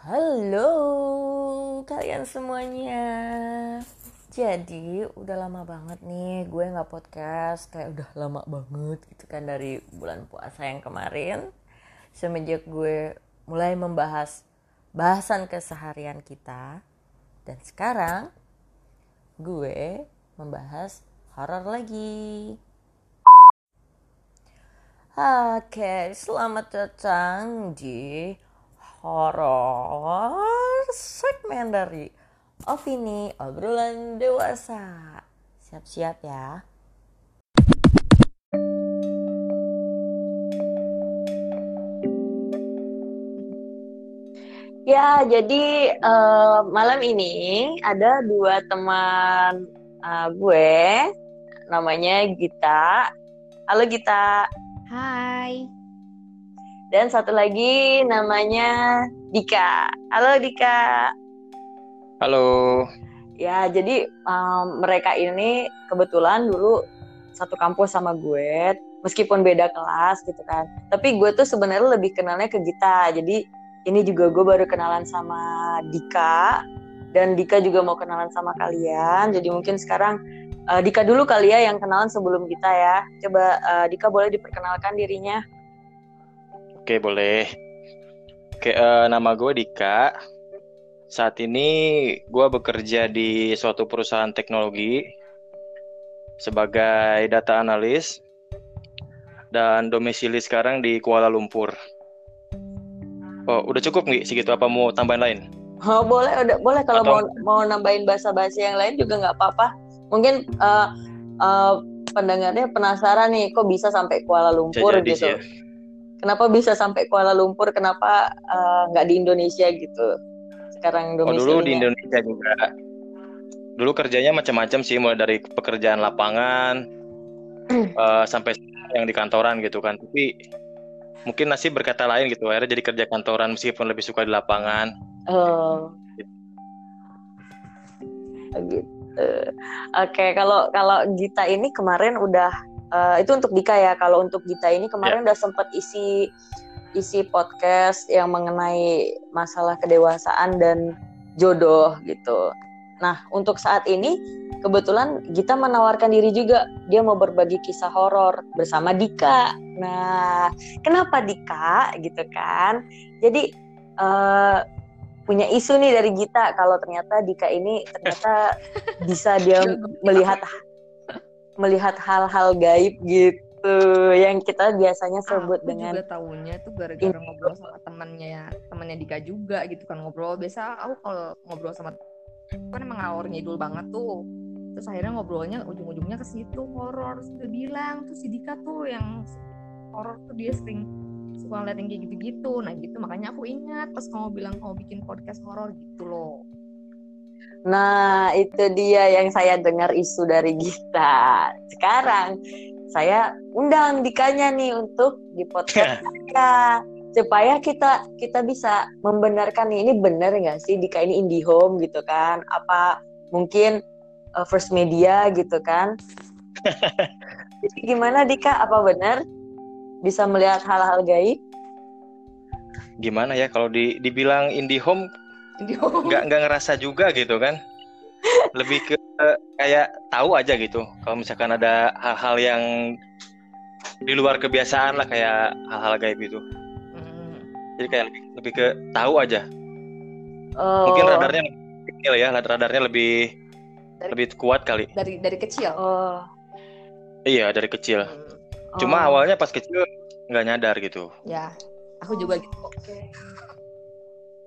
Halo kalian semuanya. Jadi udah lama banget nih gue gak podcast Kayak udah lama banget gitu kan dari bulan puasa yang kemarin. Semenjak gue mulai membahas bahasan keseharian kita Dan sekarang gue membahas horor lagi. Oke, selamat datang di horor segmen dari Opini Obrolan Dewasa. Siap-siap ya. Ya, jadi uh, malam ini ada dua teman uh, gue, namanya Gita. Halo Gita. Hai. Dan satu lagi namanya Dika. Halo Dika. Halo. Ya, jadi um, mereka ini kebetulan dulu satu kampus sama gue, meskipun beda kelas gitu kan. Tapi gue tuh sebenarnya lebih kenalnya ke Gita. Jadi ini juga gue baru kenalan sama Dika dan Dika juga mau kenalan sama kalian. Jadi mungkin sekarang uh, Dika dulu kali ya yang kenalan sebelum kita ya. Coba uh, Dika boleh diperkenalkan dirinya. Oke, boleh. Oke, uh, nama gue Dika. Saat ini gue bekerja di suatu perusahaan teknologi sebagai data analis dan domisili sekarang di Kuala Lumpur. Oh, udah cukup nggak segitu apa mau tambahin lain? Oh, boleh, udah boleh kalau Atau... mau mau nambahin bahasa-bahasa yang lain juga nggak apa-apa. Mungkin uh, uh, pendengarnya penasaran nih, kok bisa sampai Kuala Lumpur jadi, gitu? Ya. Kenapa bisa sampai Kuala Lumpur? Kenapa nggak uh, di Indonesia gitu? Sekarang Oh, dulu di Indonesia juga. Dulu kerjanya macam-macam sih, mulai dari pekerjaan lapangan uh, sampai yang di kantoran gitu kan. Tapi mungkin nasib berkata lain gitu akhirnya jadi kerja kantoran meskipun lebih suka di lapangan oh gitu oke okay, kalau kalau Gita ini kemarin udah uh, itu untuk Dika ya kalau untuk Gita ini kemarin yeah. udah sempat isi isi podcast yang mengenai masalah kedewasaan dan jodoh gitu nah untuk saat ini kebetulan Gita menawarkan diri juga dia mau berbagi kisah horor bersama Dika. Nah, kenapa Dika gitu kan? Jadi uh, punya isu nih dari Gita kalau ternyata Dika ini ternyata bisa dia melihat melihat hal-hal gaib gitu yang kita biasanya sebut aku dengan juga tahunya tuh gara-gara ngobrol sama temannya ya temannya Dika juga gitu kan ngobrol. Biasa aku kalau ngobrol sama kan emang ngawur ngidul banget tuh. Terus akhirnya ngobrolnya ujung-ujungnya ke situ horor. Sudah bilang tuh si Dika tuh yang horor tuh dia sering suka ngeliat yang kayak gitu-gitu. Nah gitu. Makanya aku ingat pas kamu bilang kamu bikin podcast horor gitu loh nah itu dia yang saya dengar isu dari Gita sekarang saya undang Dikanya nih untuk di podcast saya supaya kita kita bisa membenarkan nih ini benar nggak sih Dika ini indie home gitu kan apa mungkin uh, first media gitu kan. Jadi gimana Dika? Apa benar bisa melihat hal-hal gaib? Gimana ya kalau di, dibilang indie home nggak nggak ngerasa juga gitu kan? Lebih ke kayak tahu aja gitu. Kalau misalkan ada hal-hal yang di luar kebiasaan lah kayak hal-hal gaib itu. Hmm. Jadi kayak lebih, lebih ke tahu aja. Oh. Mungkin radarnya kecil ya, radarnya lebih dari, lebih kuat kali dari dari kecil oh iya dari kecil hmm. cuma oh. awalnya pas kecil nggak nyadar gitu ya aku juga gitu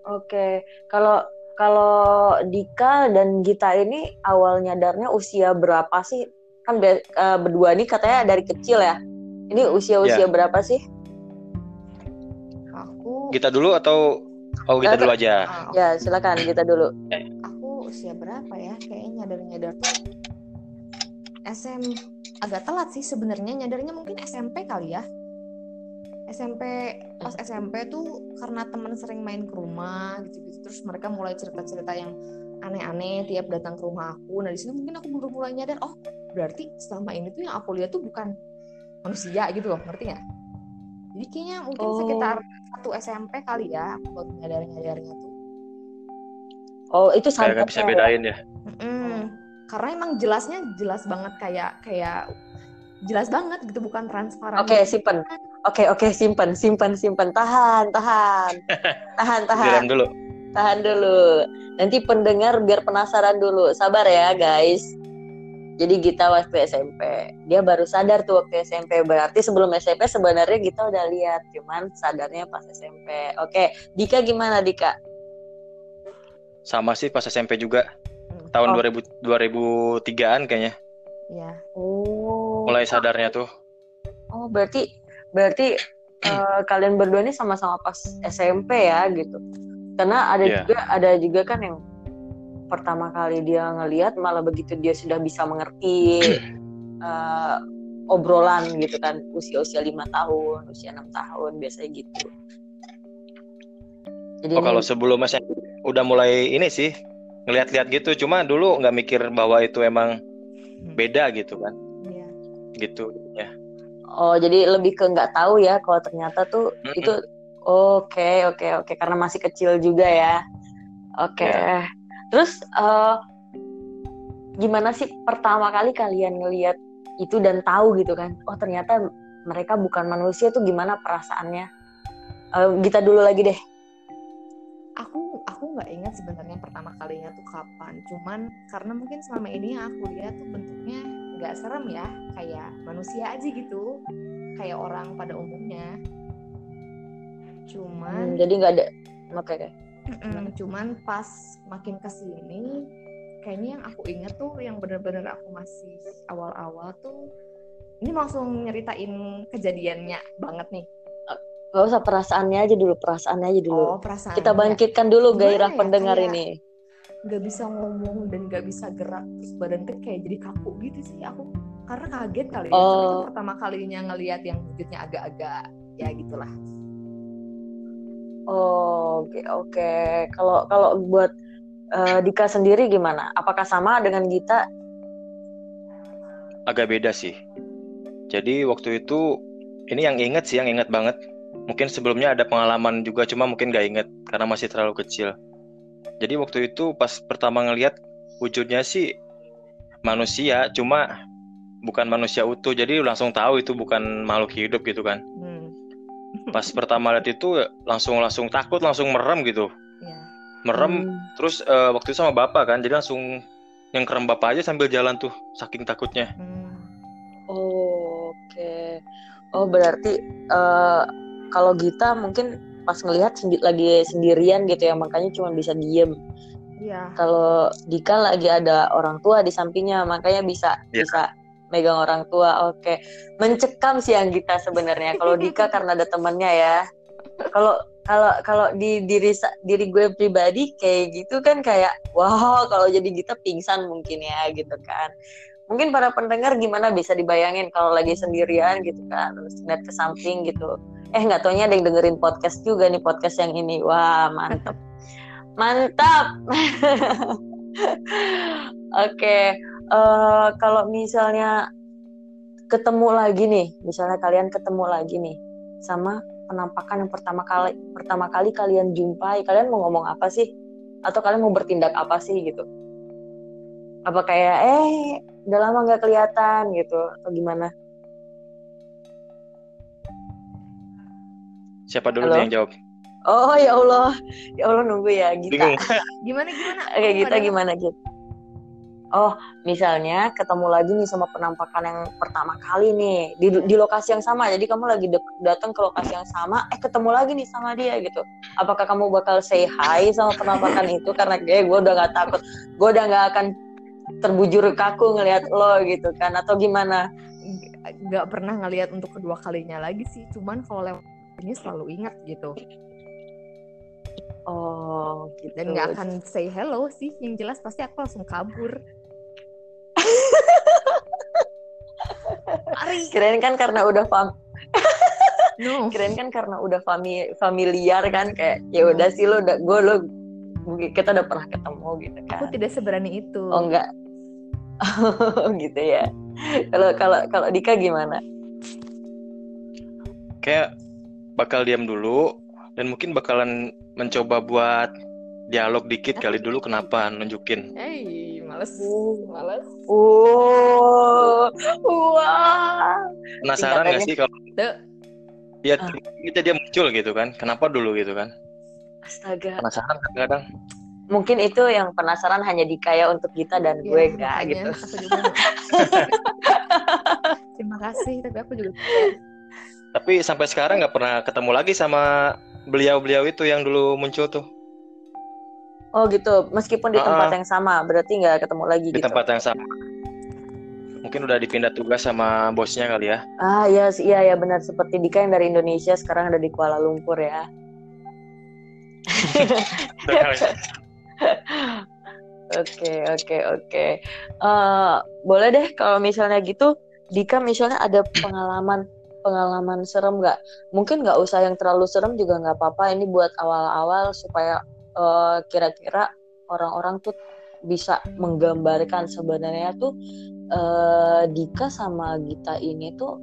oke kalau kalau Dika dan Gita ini awal nyadarnya usia berapa sih? Kan be, uh, berdua ini katanya dari kecil ya. Ini usia-usia yeah. berapa sih? Aku Gita dulu atau oh Gita dulu aja? Ya silakan Gita dulu. Usia berapa ya? Kayaknya nyadar nyadar tuh SM agak telat sih sebenarnya. Nyadarnya mungkin SMP kali ya SMP pas SMP tuh karena teman sering main ke rumah gitu-gitu terus mereka mulai cerita-cerita yang aneh-aneh tiap datang ke rumah aku nah di sini mungkin aku baru mulai nyadar oh berarti selama ini tuh yang aku lihat tuh bukan manusia gitu loh ngerti nggak jadi kayaknya mungkin oh. sekitar satu SMP kali ya aku baru nyadar nyadarnya tuh Oh itu santai. Gak bisa bedain ya. Mm, karena emang jelasnya jelas banget kayak kayak jelas banget gitu bukan transparan. Oke okay, simpen. Oke okay, oke okay, simpen simpen simpen tahan tahan tahan tahan. Diam dulu. Tahan dulu. Nanti pendengar biar penasaran dulu. Sabar ya guys. Jadi Gita waktu SMP, dia baru sadar tuh waktu SMP. Berarti sebelum SMP sebenarnya Gita udah lihat, cuman sadarnya pas SMP. Oke, Dika gimana Dika? Sama sih pas SMP juga. Tahun oh. 2000 2003-an kayaknya. Iya. Oh. Mulai sadarnya tuh. Oh, berarti berarti uh, kalian berdua ini sama-sama pas SMP ya gitu. Karena ada yeah. juga ada juga kan yang pertama kali dia ngelihat malah begitu dia sudah bisa mengerti uh, obrolan gitu kan usia-usia lima tahun, usia enam tahun biasanya gitu. Jadi oh, kalau sebelum masih udah mulai ini sih ngelihat-lihat gitu, cuma dulu nggak mikir bahwa itu emang hmm. beda gitu kan. Gitu ya. Oh, jadi lebih ke nggak tahu ya kalau ternyata tuh mm -hmm. itu oke okay, oke okay, oke okay. karena masih kecil juga ya. Oke. Okay. Ya. Yeah. Terus uh, gimana sih pertama kali kalian ngelihat itu dan tahu gitu kan? Oh ternyata mereka bukan manusia tuh gimana perasaannya? Uh, Gita dulu lagi deh. Aku aku nggak ingat sebenarnya pertama kalinya tuh kapan. Cuman karena mungkin selama ini aku lihat tuh bentuknya nggak serem ya, kayak manusia aja gitu, kayak orang pada umumnya. Cuman. Hmm, jadi nggak ada. Okay, Mm-mm, cuman pas makin ke sini kayaknya yang aku inget tuh yang bener-bener aku masih awal-awal tuh ini langsung nyeritain kejadiannya banget nih Gak usah perasaannya aja dulu, perasaannya aja dulu. Oh, perasaan. Kita bangkitkan dulu gairah ya, pendengar ini. Gak bisa ngomong dan gak bisa gerak, terus badan tuh kayak jadi kaku gitu sih aku. Karena kaget kali ya, oh. itu pertama kalinya ngelihat yang wujudnya agak-agak ya gitulah. Oh, oke okay, oke. Okay. Kalau kalau buat uh, Dika sendiri gimana? Apakah sama dengan Gita? Agak beda sih. Jadi waktu itu ini yang inget sih, yang inget banget. Mungkin sebelumnya ada pengalaman juga, cuma mungkin gak inget karena masih terlalu kecil. Jadi waktu itu pas pertama ngeliat wujudnya sih manusia, cuma bukan manusia utuh. Jadi langsung tahu itu bukan makhluk hidup gitu kan. Hmm pas pertama lihat itu langsung langsung takut langsung merem gitu ya. merem hmm. terus uh, waktu itu sama bapak kan jadi langsung yang kerem bapak aja sambil jalan tuh saking takutnya hmm. oh, oke okay. oh berarti uh, kalau Gita mungkin pas ngelihat sendi lagi sendirian gitu ya makanya cuma bisa diem Iya. Kalau Dika lagi ada orang tua di sampingnya, makanya bisa ya. bisa megang orang tua oke okay. mencekam sih yang kita sebenarnya kalau Dika karena ada temannya ya kalau kalau kalau di diri diri gue pribadi kayak gitu kan kayak wow kalau jadi kita pingsan mungkin ya gitu kan mungkin para pendengar gimana bisa dibayangin kalau lagi sendirian gitu kan terus net ke samping gitu eh nggak taunya ada yang dengerin podcast juga nih podcast yang ini wah mantap mantap oke okay uh, kalau misalnya ketemu lagi nih, misalnya kalian ketemu lagi nih sama penampakan yang pertama kali pertama kali kalian jumpai, kalian mau ngomong apa sih? Atau kalian mau bertindak apa sih gitu? Apa kayak eh udah lama nggak kelihatan gitu atau gimana? Siapa dulu yang jawab? Oh ya Allah, ya Allah nunggu ya Gita. gimana gimana? Oke Gita gimana? gitu? oh misalnya ketemu lagi nih sama penampakan yang pertama kali nih di, di lokasi yang sama. Jadi kamu lagi datang ke lokasi yang sama eh ketemu lagi nih sama dia gitu. Apakah kamu bakal say hi sama penampakan itu? Karena kayak gue udah gak takut. Gue udah gak akan terbujur kaku ngelihat lo gitu kan. Atau gimana? Gak pernah ngelihat untuk kedua kalinya lagi sih. Cuman kalau lewat ini selalu ingat gitu Oh, gitu. Dan gak akan say hello sih. Yang jelas pasti aku langsung kabur. Kirain kan karena udah fam no. Kirain kan karena udah fami familiar kan kayak ya udah sih lo udah gue lo kita udah pernah ketemu gitu kan. Aku tidak seberani itu. Oh enggak. Oh gitu ya. Kalau kalau kalau Dika gimana? Kayak bakal diam dulu dan mungkin bakalan mencoba buat dialog dikit kali dulu kenapa nunjukin. Hei, males. Uh. Males. Oh, wah. Penasaran nggak sih kalau Tuh. ya Ah. kita dia muncul gitu kan? Kenapa dulu gitu kan? Astaga. Penasaran kadang-kadang. Mungkin itu yang penasaran hanya Dikaya untuk kita dan gue Iya, enggak gitu. Terima kasih, tapi aku juga. Tapi sampai sekarang nggak pernah ketemu lagi sama beliau-beliau itu yang dulu muncul tuh Oh gitu, meskipun di Ah. tempat yang sama, berarti nggak ketemu lagi di gitu. tempat yang sama. Mungkin udah dipindah tugas sama bosnya kali ya. Ah iya, iya ya benar seperti Dika yang dari Indonesia sekarang ada di Kuala Lumpur ya. Oke oke oke. Eh, boleh deh kalau misalnya gitu, Dika misalnya ada pengalaman pengalaman serem nggak? Mungkin nggak usah yang terlalu serem juga nggak apa-apa. Ini buat awal-awal supaya eh, kira-kira orang-orang tuh bisa menggambarkan sebenarnya tuh eh, Dika sama Gita ini tuh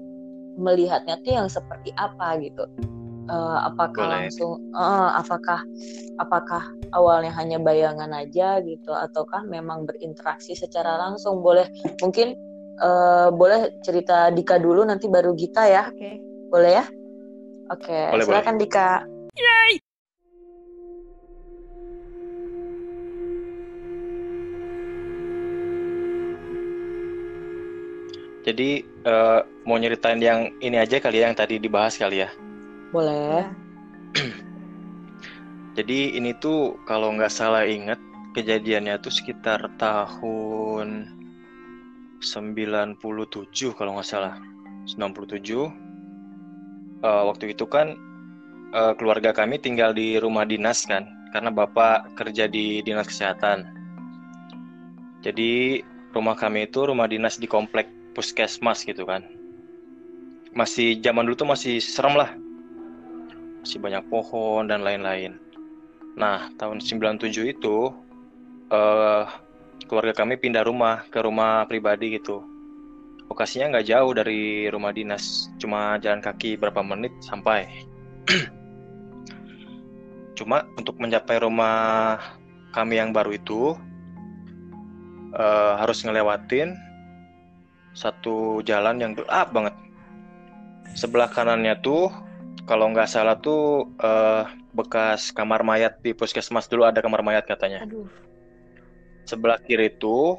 melihatnya tuh yang seperti apa gitu. Eh, apakah Boleh. langsung, eh, apakah apakah awalnya hanya bayangan aja gitu, ataukah memang berinteraksi secara langsung? Boleh mungkin eh, boleh cerita Dika dulu, nanti baru Gita ya, Oke. boleh ya? Oke, Boleh, silakan Dika. Jadi eh, mau nyeritain yang ini aja kali ya yang tadi dibahas kali ya. Boleh. Ya. Jadi ini tuh kalau nggak salah inget kejadiannya tuh sekitar tahun 97 kalau nggak salah. 97. Eh, waktu itu kan eh, keluarga kami tinggal di rumah dinas kan karena bapak kerja di dinas kesehatan. Jadi rumah kami itu rumah dinas di komplek puskesmas gitu kan. Masih zaman dulu tuh masih serem lah. Masih banyak pohon dan lain-lain. Nah, tahun 97 itu eh keluarga kami pindah rumah ke rumah pribadi gitu. Lokasinya nggak jauh dari rumah dinas, cuma jalan kaki berapa menit sampai. cuma untuk mencapai rumah kami yang baru itu eh, harus ngelewatin satu jalan yang gelap banget. Sebelah kanannya tuh kalau nggak salah tuh eh, bekas kamar mayat di puskesmas dulu ada kamar mayat katanya. Aduh. Sebelah kiri itu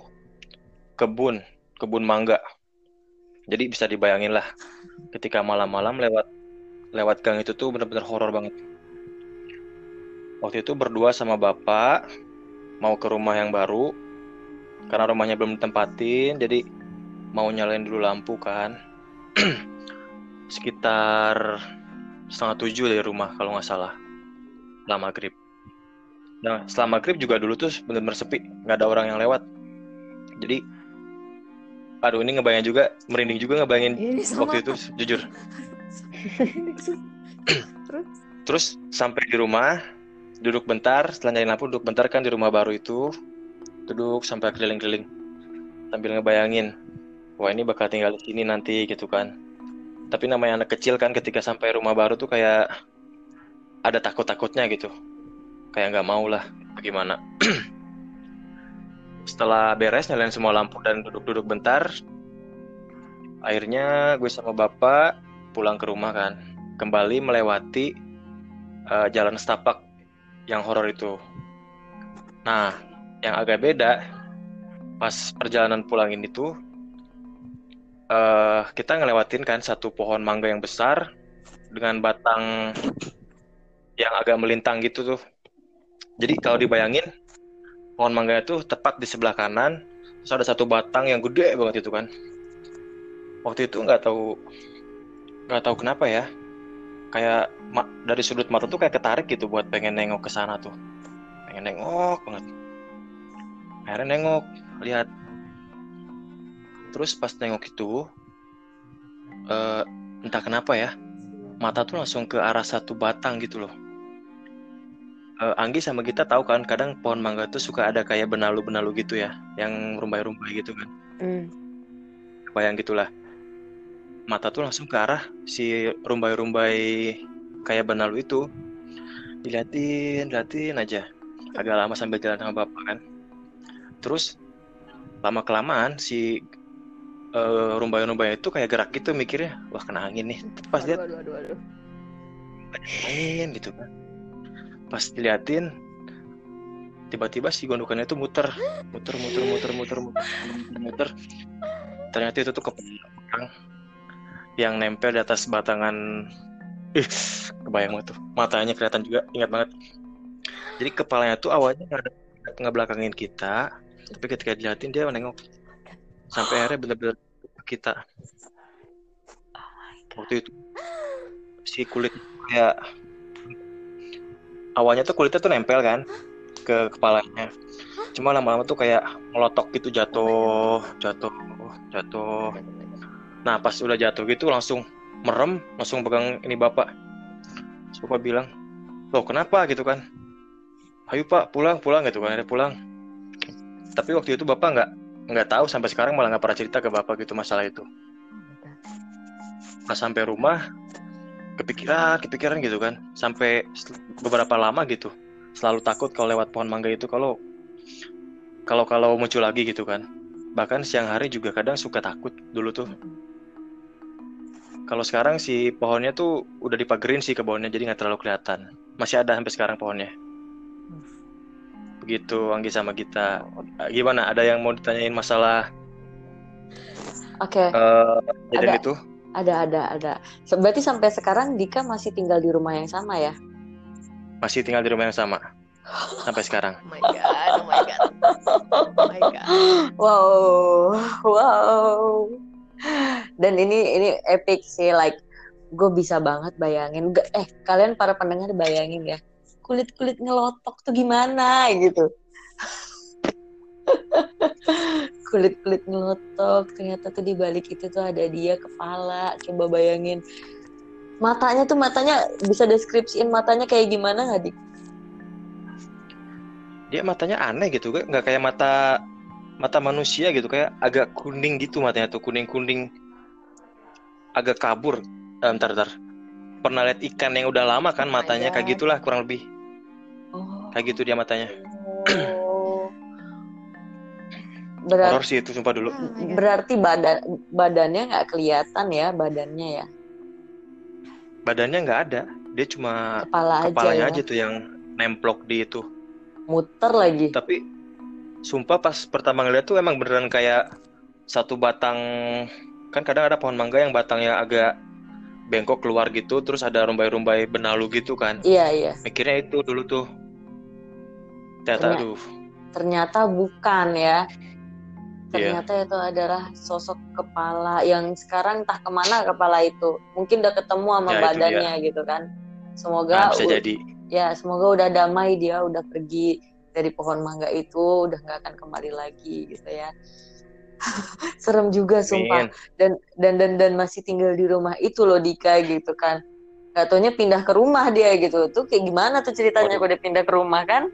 kebun, kebun mangga. Jadi bisa dibayangin lah ketika malam-malam lewat lewat gang itu tuh bener-bener horor banget. Waktu itu berdua sama bapak mau ke rumah yang baru karena rumahnya belum ditempatin jadi mau nyalain dulu lampu kan. Sekitar setengah tujuh dari rumah kalau nggak salah setelah maghrib. Nah setelah maghrib juga dulu tuh bener-bener sepi, nggak ada orang yang lewat. Jadi, aduh ini ngebayangin juga, merinding juga ngebayangin waktu itu jujur. Terus? Terus sampai di rumah, duduk bentar, setelah nyalain lampu duduk bentar kan di rumah baru itu, duduk sampai keliling-keliling sambil ngebayangin, wah ini bakal tinggal di sini nanti gitu kan. Tapi namanya anak kecil kan ketika sampai rumah baru tuh kayak ada takut-takutnya gitu, kayak nggak mau lah, bagaimana. Setelah beres nyalain semua lampu dan duduk-duduk bentar, akhirnya gue sama bapak pulang ke rumah kan, kembali melewati eh, jalan setapak yang horor itu. Nah, yang agak beda pas perjalanan pulang ini tuh eh kita ngelewatin kan satu pohon mangga yang besar dengan batang yang agak melintang gitu tuh. Jadi kalau dibayangin pohon mangga itu tepat di sebelah kanan, terus ada satu batang yang gede banget itu kan. Waktu itu nggak tahu nggak tahu kenapa ya, kayak dari sudut mata tuh kayak ketarik gitu buat pengen nengok ke sana tuh, pengen nengok banget. Akhirnya nengok, lihat. Terus pas nengok itu, eh, entah kenapa ya, mata tuh langsung ke arah satu batang gitu loh. Eh, Anggi sama kita tahu kan, kadang pohon mangga tuh suka ada kayak benalu-benalu gitu ya, yang rumbai-rumbai gitu kan. Hmm. Bayang gitulah. Mata tuh langsung ke arah si rumbai-rumbai kayak benalu itu. Diliatin, liatin aja. agak lama sambil jalan sama bapak kan terus lama kelamaan si uh, rumbai-rumbai itu kayak gerak gitu mikirnya wah kena angin nih pas lihat angin gitu kan pas diliatin tiba-tiba si gondokannya itu muter muter muter muter muter muter muter. Ternyata itu tuh kepala yang nempel di atas batangan. Ih kebayang tuh. Matanya kelihatan juga ingat banget. Jadi kepalanya tuh awalnya nggak belakangin kita tapi ketika dilihatin dia menengok. Sampai akhirnya benar-benar kita. Waktu itu si kulit kayak awalnya tuh kulitnya tuh nempel kan ke kepalanya. Cuma lama-lama tuh kayak melotok gitu jatuh jatuh jatuh. Nah pas udah jatuh gitu langsung merem langsung pegang ini bapak. Terus bapak bilang loh kenapa? gitu kan. Ayo pak pulang pulang gitu kan ada pulang. Tapi waktu itu bapak nggak nggak tahu sampai sekarang malah nggak pernah cerita ke bapak gitu masalah itu. Pas sampai rumah kepikiran kepikiran gitu kan. Sampai beberapa lama gitu. Selalu takut kalau lewat pohon mangga itu kalau kalau kalau muncul lagi gitu kan. Bahkan siang hari juga kadang suka takut dulu tuh. Kalau sekarang si pohonnya tuh udah dipagerin sih ke bawahnya jadi nggak terlalu kelihatan. Masih ada sampai sekarang pohonnya. Begitu Anggi sama kita gimana? Ada yang mau ditanyain masalah oke. okay. uh, ada. itu ada ada ada. Berarti sampai sekarang Dika masih tinggal di rumah yang sama ya? Masih tinggal di rumah yang sama. Sampai sekarang. Oh my god oh my god. Oh my god. Wow wow. Dan ini ini epic sih like gue bisa banget bayangin. Eh kalian para pendengar bayangin ya kulit-kulit ngelotok tuh gimana gitu kulit-kulit ngelotok ternyata tuh di balik itu tuh ada dia kepala. Coba bayangin. Matanya tuh matanya bisa deskripsiin matanya kayak gimana nggak dik? Dia matanya aneh gitu nggak kayak mata mata manusia gitu kayak agak kuning gitu matanya tuh kuning kuning agak kabur. Eh, ntar ntar pernah lihat ikan yang udah lama kan matanya? Kayak gitulah kurang lebih. Oh. Kayak gitu dia matanya. Oh. Berat, Horor sih itu sumpah dulu. Ah, berarti badan badannya nggak kelihatan ya badannya ya? Badannya nggak ada, dia cuma Kepala kepalanya aja, ya? aja tuh yang nemplok di itu. Muter lagi. Tapi sumpah pas pertama ngeliat tuh emang beneran kayak satu batang kan kadang ada pohon mangga yang batangnya agak bengkok keluar gitu terus ada rumbai-rumbai benalu gitu kan iya iya mikirnya itu dulu tuh ternyata, ternyata aduh ternyata bukan ya. Ternyata yeah. itu adalah sosok kepala yang sekarang entah ke mana kepala itu. Mungkin udah ketemu sama ya, badannya gitu kan. Semoga nah, bisa jadi. ya semoga udah damai dia udah pergi dari pohon mangga itu udah nggak akan kembali lagi gitu ya. Serem juga sumpah. Dan dan dan dan masih tinggal di rumah itu loh Dika gitu kan. Gak taunya pindah ke rumah dia gitu. Tuh kayak gimana tuh ceritanya kalau dia pindah ke rumah kan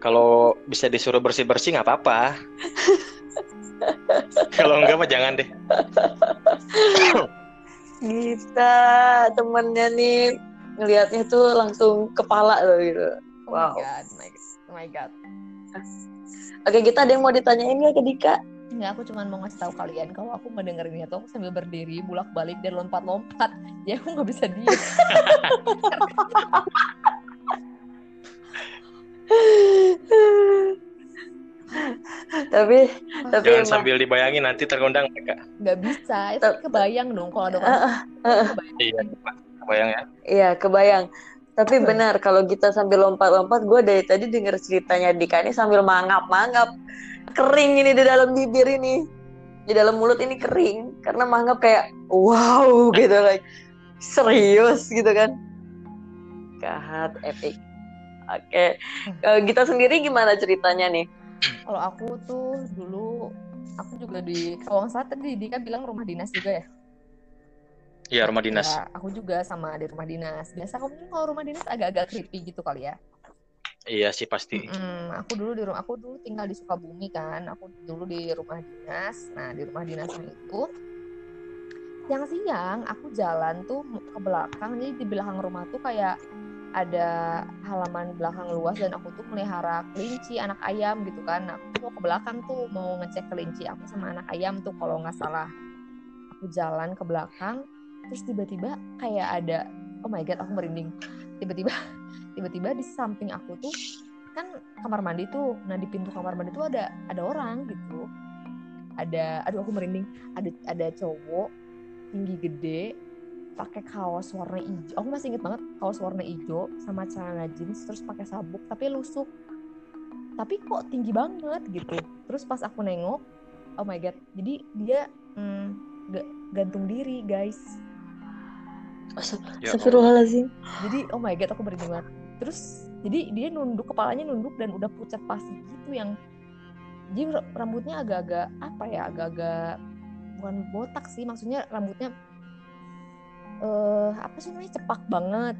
kalau bisa disuruh bersih bersih nggak apa-apa. Kalau enggak mah jangan deh. Kita temennya nih ngelihatnya tuh langsung kepala loh gitu. Wow. Oh my god oh my god. Oke kita ada yang mau ditanyain nggak ke Dika? Enggak, aku cuma mau ngasih tahu kalian kalau aku ini tuh aku sambil berdiri bulak balik dan lompat lompat ya aku nggak bisa diem tapi tapi jangan emang... sambil dibayangin nanti terundang mereka. Nggak bisa itu kebayang dong kalau ada uh, iya kebayang ya? Iya kebayang. Tapi benar kalau kita sambil lompat-lompat gue dari tadi denger ceritanya Dika ini sambil mangap-mangap. Kering ini di dalam bibir ini. Di dalam mulut ini kering karena mangap kayak wow gitu like serius gitu kan. Kahat epic oke okay. kalau kita sendiri gimana ceritanya nih kalau aku tuh dulu aku juga di kalau saat tadi Dika bilang rumah dinas juga ya Iya rumah dinas. Ya, aku juga sama di rumah dinas. Biasa kamu kalau rumah dinas agak-agak creepy gitu kali ya. Iya sih pasti. Hmm, aku dulu di rumah aku dulu tinggal di Sukabumi kan. Aku dulu di rumah dinas. Nah di rumah dinas itu siang-siang aku jalan tuh ke belakang. Jadi di belakang rumah tuh kayak ada halaman belakang luas dan aku tuh melihara kelinci anak ayam gitu kan. Nah, aku mau ke belakang tuh mau ngecek kelinci aku sama anak ayam tuh kalau nggak salah. Aku jalan ke belakang terus tiba-tiba kayak ada oh my god aku merinding. Tiba-tiba tiba-tiba di samping aku tuh kan kamar mandi tuh nah di pintu kamar mandi tuh ada ada orang gitu. Ada aduh aku merinding. Ada ada cowok tinggi gede pakai kaos warna hijau. Aku masih inget banget kaos warna hijau sama celana jeans terus pakai sabuk tapi lusuk. Tapi kok tinggi banget gitu. Terus pas aku nengok oh my god jadi dia hmm, gantung diri guys. Ya Astagfirullahaladzim. Jadi oh my god aku berhenti banget terus jadi dia nunduk kepalanya nunduk dan udah pucat pasti gitu yang jadi rambutnya agak-agak apa ya agak-agak bukan botak sih maksudnya rambutnya uh, apa sih namanya cepak banget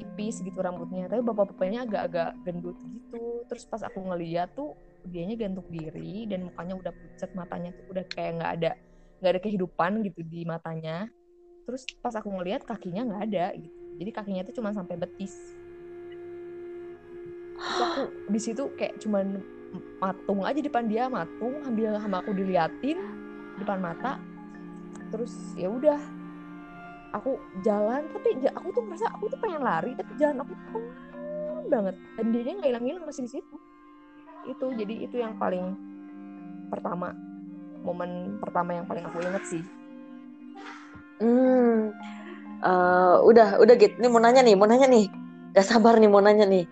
tipis gitu rambutnya. Tapi bapak-bapaknya agak-agak gendut gitu. Terus pas aku ngeliat tuh dianya gantung diri dan mukanya udah pucat matanya tuh udah kayak nggak ada nggak ada kehidupan gitu di matanya. Terus pas aku ngeliat kakinya nggak ada gitu. Jadi kakinya tuh cuma sampai betis. Terus aku di situ kayak cuman matung aja depan dia matung ambil sama aku diliatin depan mata. Terus ya udah aku jalan tapi aku tuh merasa aku tuh pengen lari tapi jalan aku tuh pelan banget. Dan dia nggak hilang-hilang masih di situ. Itu jadi itu yang paling pertama momen pertama yang paling aku inget sih. Hmm uh, udah udah gitu nih mau nanya nih mau nanya nih. Gak sabar nih mau nanya nih.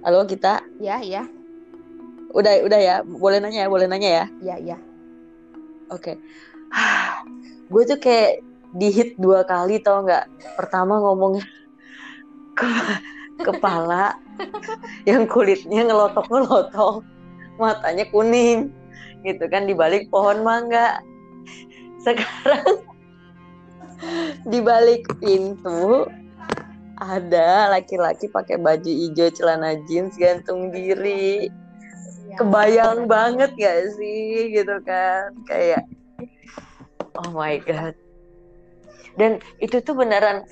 Halo kita ya ya. Udah udah ya. Boleh nanya ya boleh nanya ya? Ya ya. Oke. okay gue tuh kayak dihit dua kali tau nggak? Pertama ngomongnya ke kepala yang kulitnya ngelotok ngelotok matanya kuning gitu kan di balik pohon mangga. Sekarang di balik pintu ada laki-laki pakai baju hijau celana jeans gantung diri. Iya. kebayang banget gak sih gitu kan? Kayak oh my god. Dan itu tuh beneran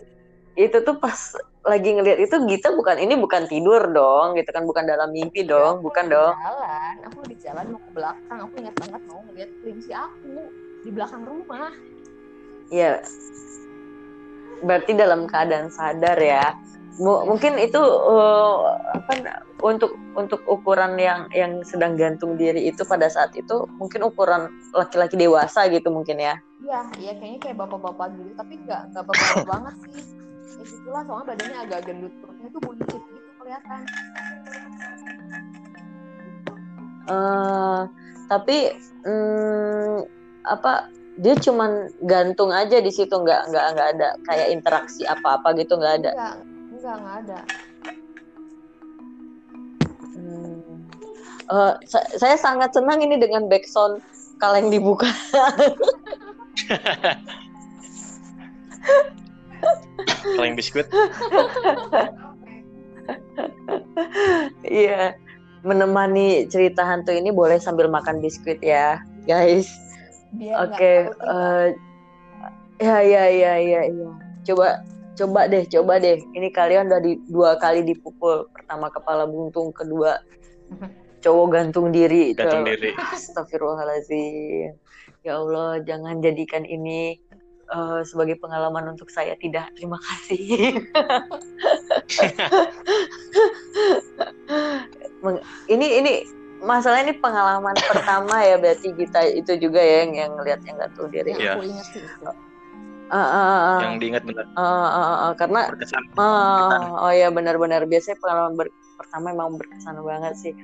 itu tuh pas lagi ngelihat itu Gita bukan ini bukan tidur dong gitu kan bukan dalam mimpi iya, dong bukan dong. jalan aku di jalan mau ke belakang aku ingat banget mau ngeliat kelinci aku di belakang rumah. Iya. Berarti dalam keadaan sadar ya mungkin itu uh, apa untuk untuk ukuran yang yang sedang gantung diri itu pada saat itu mungkin ukuran laki-laki dewasa gitu mungkin ya? Iya iya kayaknya kayak bapak-bapak gitu tapi nggak nggak bapak-bapak banget sih. Ya gitulah soalnya badannya agak gendut perutnya tuh buncit gitu kelihatan. Uh, tapi hmm, apa dia cuman gantung aja di situ nggak nggak nggak ada kayak interaksi apa-apa gitu nggak ada enggak enggak nggak ada hmm. uh, saya sangat senang ini dengan backsound kaleng dibuka Kaleng biskuit. Iya, menemani cerita hantu ini boleh sambil makan biskuit ya, guys. Oke, okay. uh, eh, ya ya ya ya ya. Coba coba deh, coba deh. Ini kalian udah di, dua kali dipukul. Pertama kepala buntung, kedua cowok gantung diri. Gantung diri. Astagfirullahaladzim ya Allah jangan jadikan ini uh, sebagai pengalaman untuk saya tidak terima kasih ini ini masalah ini pengalaman pertama ya berarti kita itu juga ya yang yang ngelihat yang tahu diri ya. aku ingat sih Uh, uh, yang diingat benar. Uh, uh, uh, uh, karena berkesan. Uh, oh ya benar-benar biasanya pengalaman ber, pertama emang berkesan banget sih.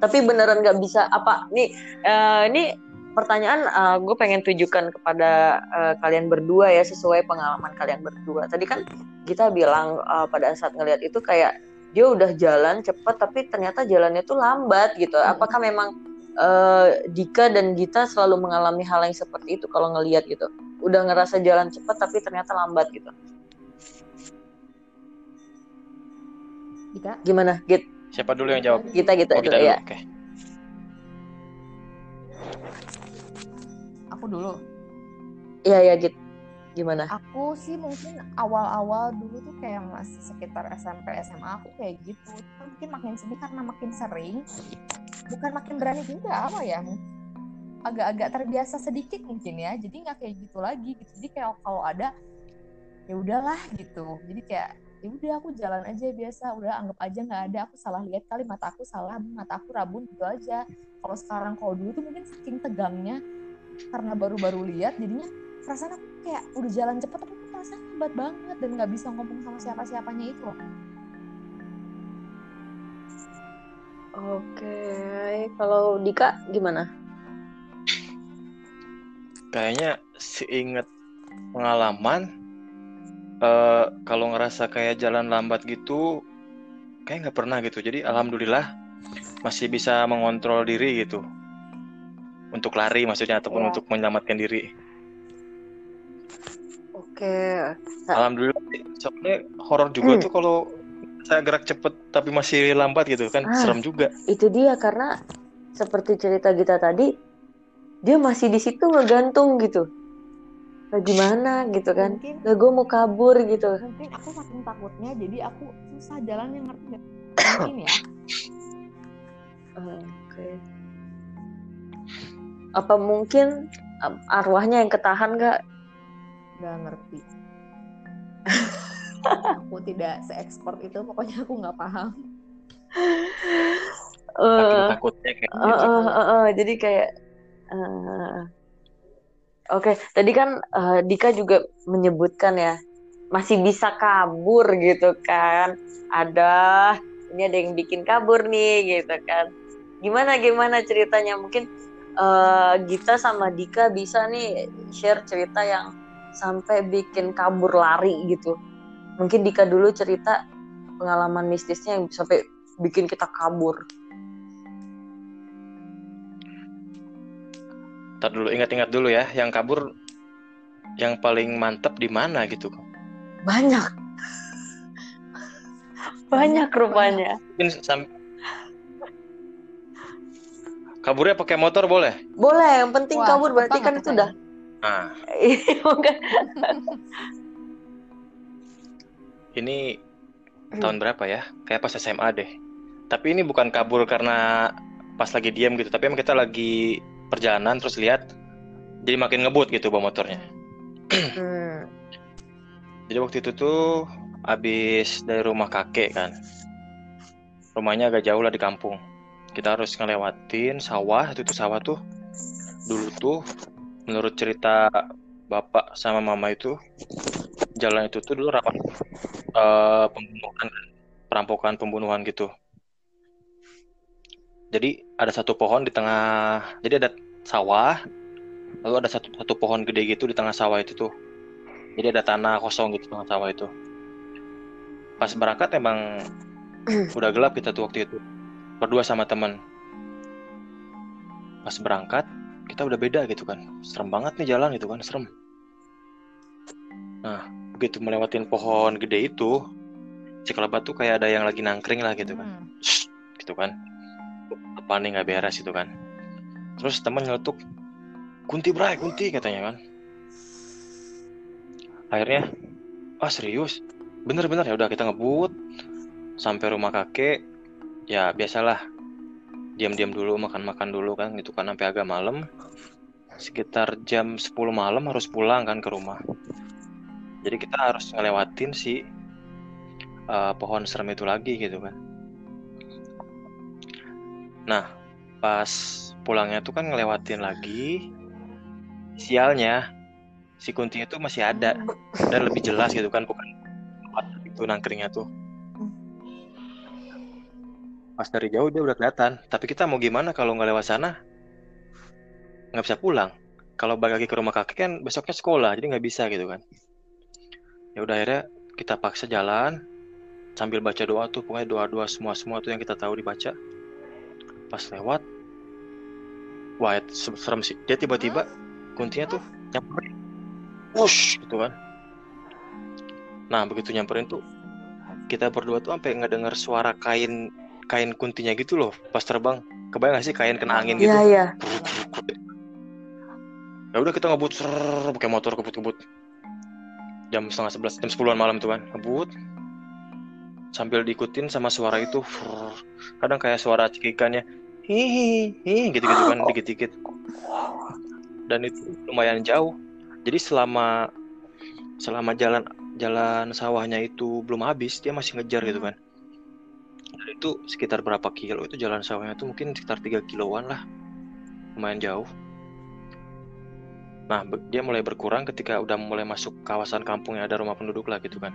Tapi beneran nggak bisa apa nih? Uh, ini pertanyaan uh, gue pengen tujukan kepada uh, kalian berdua ya sesuai pengalaman kalian berdua. Tadi kan kita bilang uh, pada saat ngelihat itu kayak dia udah jalan cepet tapi ternyata jalannya tuh lambat gitu. Hmm. Apakah memang uh, Dika dan Gita selalu mengalami hal yang seperti itu kalau ngelihat gitu? Udah ngerasa jalan cepet tapi ternyata lambat gitu. Gita? Gimana, Git? Siapa dulu yang jawab? Kita gitu, oh, kita dulu. ya. Okay. aku dulu iya iya gitu gimana aku sih mungkin awal-awal dulu tuh kayak masih sekitar SMP SMA aku kayak gitu mungkin makin sini karena makin sering bukan makin berani juga apa ya agak-agak terbiasa sedikit mungkin ya. Jadi nggak kayak gitu lagi gitu. Jadi kayak kalau ada ya udahlah gitu. Jadi kayak ya udah aku jalan aja biasa. Udah anggap aja nggak ada. Aku salah lihat kali mata aku salah mata aku rabun gitu aja. Kalau sekarang kalau dulu tuh mungkin saking tegangnya karena baru-baru lihat jadinya perasaan aku kayak udah jalan cepet tapi perasaan lambat banget dan nggak bisa ngomong sama siapa-siapanya itu. Oke, kalau Dika gimana? Kayaknya seingat pengalaman, uh, kalau ngerasa kayak jalan lambat gitu, kayak nggak pernah gitu. Jadi alhamdulillah masih bisa mengontrol diri gitu, untuk lari maksudnya ataupun ya. untuk menyelamatkan diri. Oke. Alhamdulillah. Soalnya horor juga hmm. tuh kalau saya gerak cepet tapi masih lambat gitu kan ah, serem juga. Itu dia karena seperti cerita kita tadi dia masih di situ ngegantung gitu. Nah, gimana gitu kan? Mungkin, nah, gue mau kabur gitu. Mungkin aku saking takutnya jadi aku susah jalan yang ngerti gak? Mungkin ya. Oke. Okay. Apa mungkin arwahnya yang ketahan gak nggak ngerti aku tidak seekspor itu pokoknya aku nggak paham uh, takutnya kayak uh, uh, uh, uh, jadi kayak uh, oke okay. tadi kan uh, Dika juga menyebutkan ya masih bisa kabur gitu kan ada ini ada yang bikin kabur nih gitu kan gimana gimana ceritanya mungkin uh, Gita sama Dika bisa nih share cerita yang sampai bikin kabur lari gitu. Mungkin Dika dulu cerita pengalaman mistisnya yang sampai bikin kita kabur. Ntar dulu ingat-ingat dulu ya, yang kabur yang paling mantap di mana gitu? Banyak. Banyak rupanya. Mungkin Kaburnya pakai motor boleh? Boleh, yang penting Wah, kabur berarti kan itu udah Nah. ini tahun berapa ya? Kayak pas SMA deh. Tapi ini bukan kabur karena pas lagi diam gitu, tapi emang kita lagi perjalanan terus lihat jadi makin ngebut gitu bawa motornya. Hmm. jadi waktu itu tuh habis dari rumah kakek kan. Rumahnya agak jauh lah di kampung. Kita harus ngelewatin sawah, itu tuh sawah tuh dulu tuh menurut cerita bapak sama mama itu jalan itu tuh dulu rapat uh, pembunuhan perampokan pembunuhan gitu jadi ada satu pohon di tengah jadi ada sawah lalu ada satu satu pohon gede gitu di tengah sawah itu tuh. Jadi ada tanah kosong gitu tengah sawah itu. Pas berangkat emang udah gelap kita tuh waktu itu berdua sama teman pas berangkat kita udah beda gitu kan. Serem banget nih jalan gitu kan serem. Nah begitu melewatin pohon gede itu si kelebat tuh kayak ada yang lagi nangkring lah gitu kan. Hmm. Gitu kan apa nih nggak beres gitu kan? Terus teman nyeletuk kunti bray kunti katanya kan. Akhirnya ah serius? Bener-bener ya udah kita ngebut sampai rumah kakek. Ya biasalah. Diam-diam dulu makan-makan dulu kan gitu kan sampai agak malam. Sekitar jam 10 malam harus pulang kan ke rumah. Jadi kita harus ngelewatin si uh, pohon serem itu lagi gitu kan nah pas pulangnya tuh kan ngelewatin lagi sialnya si kunti itu masih ada dan lebih jelas gitu kan bukan itu nangkringnya tuh. Pas dari jauh dia udah kelihatan. Tapi kita mau gimana kalau nggak lewat sana? Nggak bisa pulang. Kalau balik lagi ke rumah kakek kan besoknya sekolah jadi nggak bisa gitu kan. Ya udah akhirnya kita paksa jalan sambil baca doa tuh pokoknya doa doa semua semua tuh yang kita tahu dibaca pas lewat wah serem sih. Dia tiba-tiba kuntinya tuh nyamperin. Wush gitu kan. Nah begitu nyamperin tuh kita berdua tuh sampai ngedengar suara kain kain kuntinya gitu loh pas terbang. Kebayang gak sih kain kena angin gitu? iya. Iya ya udah kita ngebut ser pakai motor kebut-kebut. Jam setengah sebelas jam sepuluhan malam tuh kan ngebut. Sambil diikutin sama suara itu kadang kayak suara cekikannya hihihi gitu-gitu kan dikit-dikit. Dan itu lumayan jauh. Jadi selama selama jalan jalan sawahnya itu belum habis dia masih ngejar gitu kan. Dan itu sekitar berapa kilo itu jalan sawahnya itu? Mungkin sekitar 3 kiloan lah. Lumayan jauh. Nah dia mulai berkurang ketika udah mulai masuk kawasan kampung yang ada rumah penduduk lah gitu kan.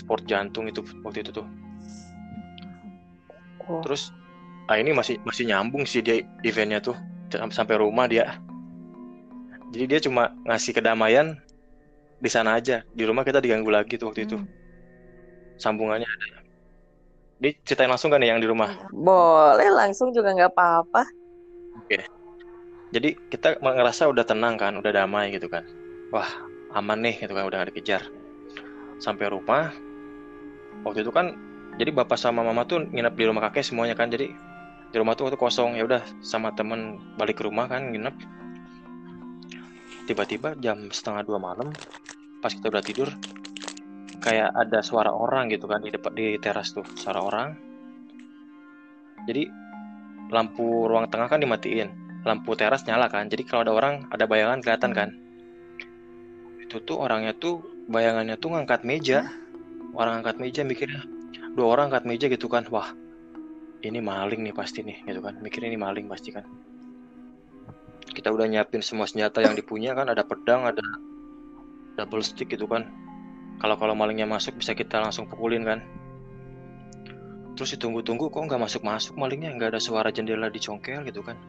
Sport jantung itu waktu itu tuh. Oh. terus ah ini masih masih nyambung sih dia eventnya tuh. Sampai rumah dia. Jadi dia cuma ngasih kedamaian di sana aja. Di rumah kita diganggu lagi tuh waktu hmm. itu sambungannya ada. Dia ceritain langsung kan yang di rumah? Boleh langsung juga nggak apa-apa. Oke. Jadi kita ngerasa udah tenang kan udah damai gitu kan. Wah aman nih gitu kan udah gak dikejar. Sampai rumah waktu itu kan jadi bapak sama mama tuh nginep di rumah kakek semuanya kan. Jadi di rumah tuh waktu kosong ya udah sama temen balik ke rumah kan nginep. Tiba-tiba jam setengah dua malam pas kita udah tidur kayak ada suara orang gitu kan di depan di teras tuh suara orang. Jadi lampu ruang tengah kan dimatiin lampu teras nyala kan jadi kalau ada orang ada bayangan kelihatan kan. Itu tuh orangnya tuh bayangannya tuh ngangkat meja. Orang angkat meja mikirnya dua orang angkat meja gitu kan wah ini maling nih pasti nih gitu kan. Mikirnya ini maling pasti kan. Kita udah nyiapin semua senjata yang dipunya kan ada pedang ada double stick gitu kan. Kalau kalau malingnya masuk bisa kita langsung pukulin kan. Terus ditunggu-tunggu kok nggak masuk masuk malingnya nggak ada suara jendela dicongkel gitu kan.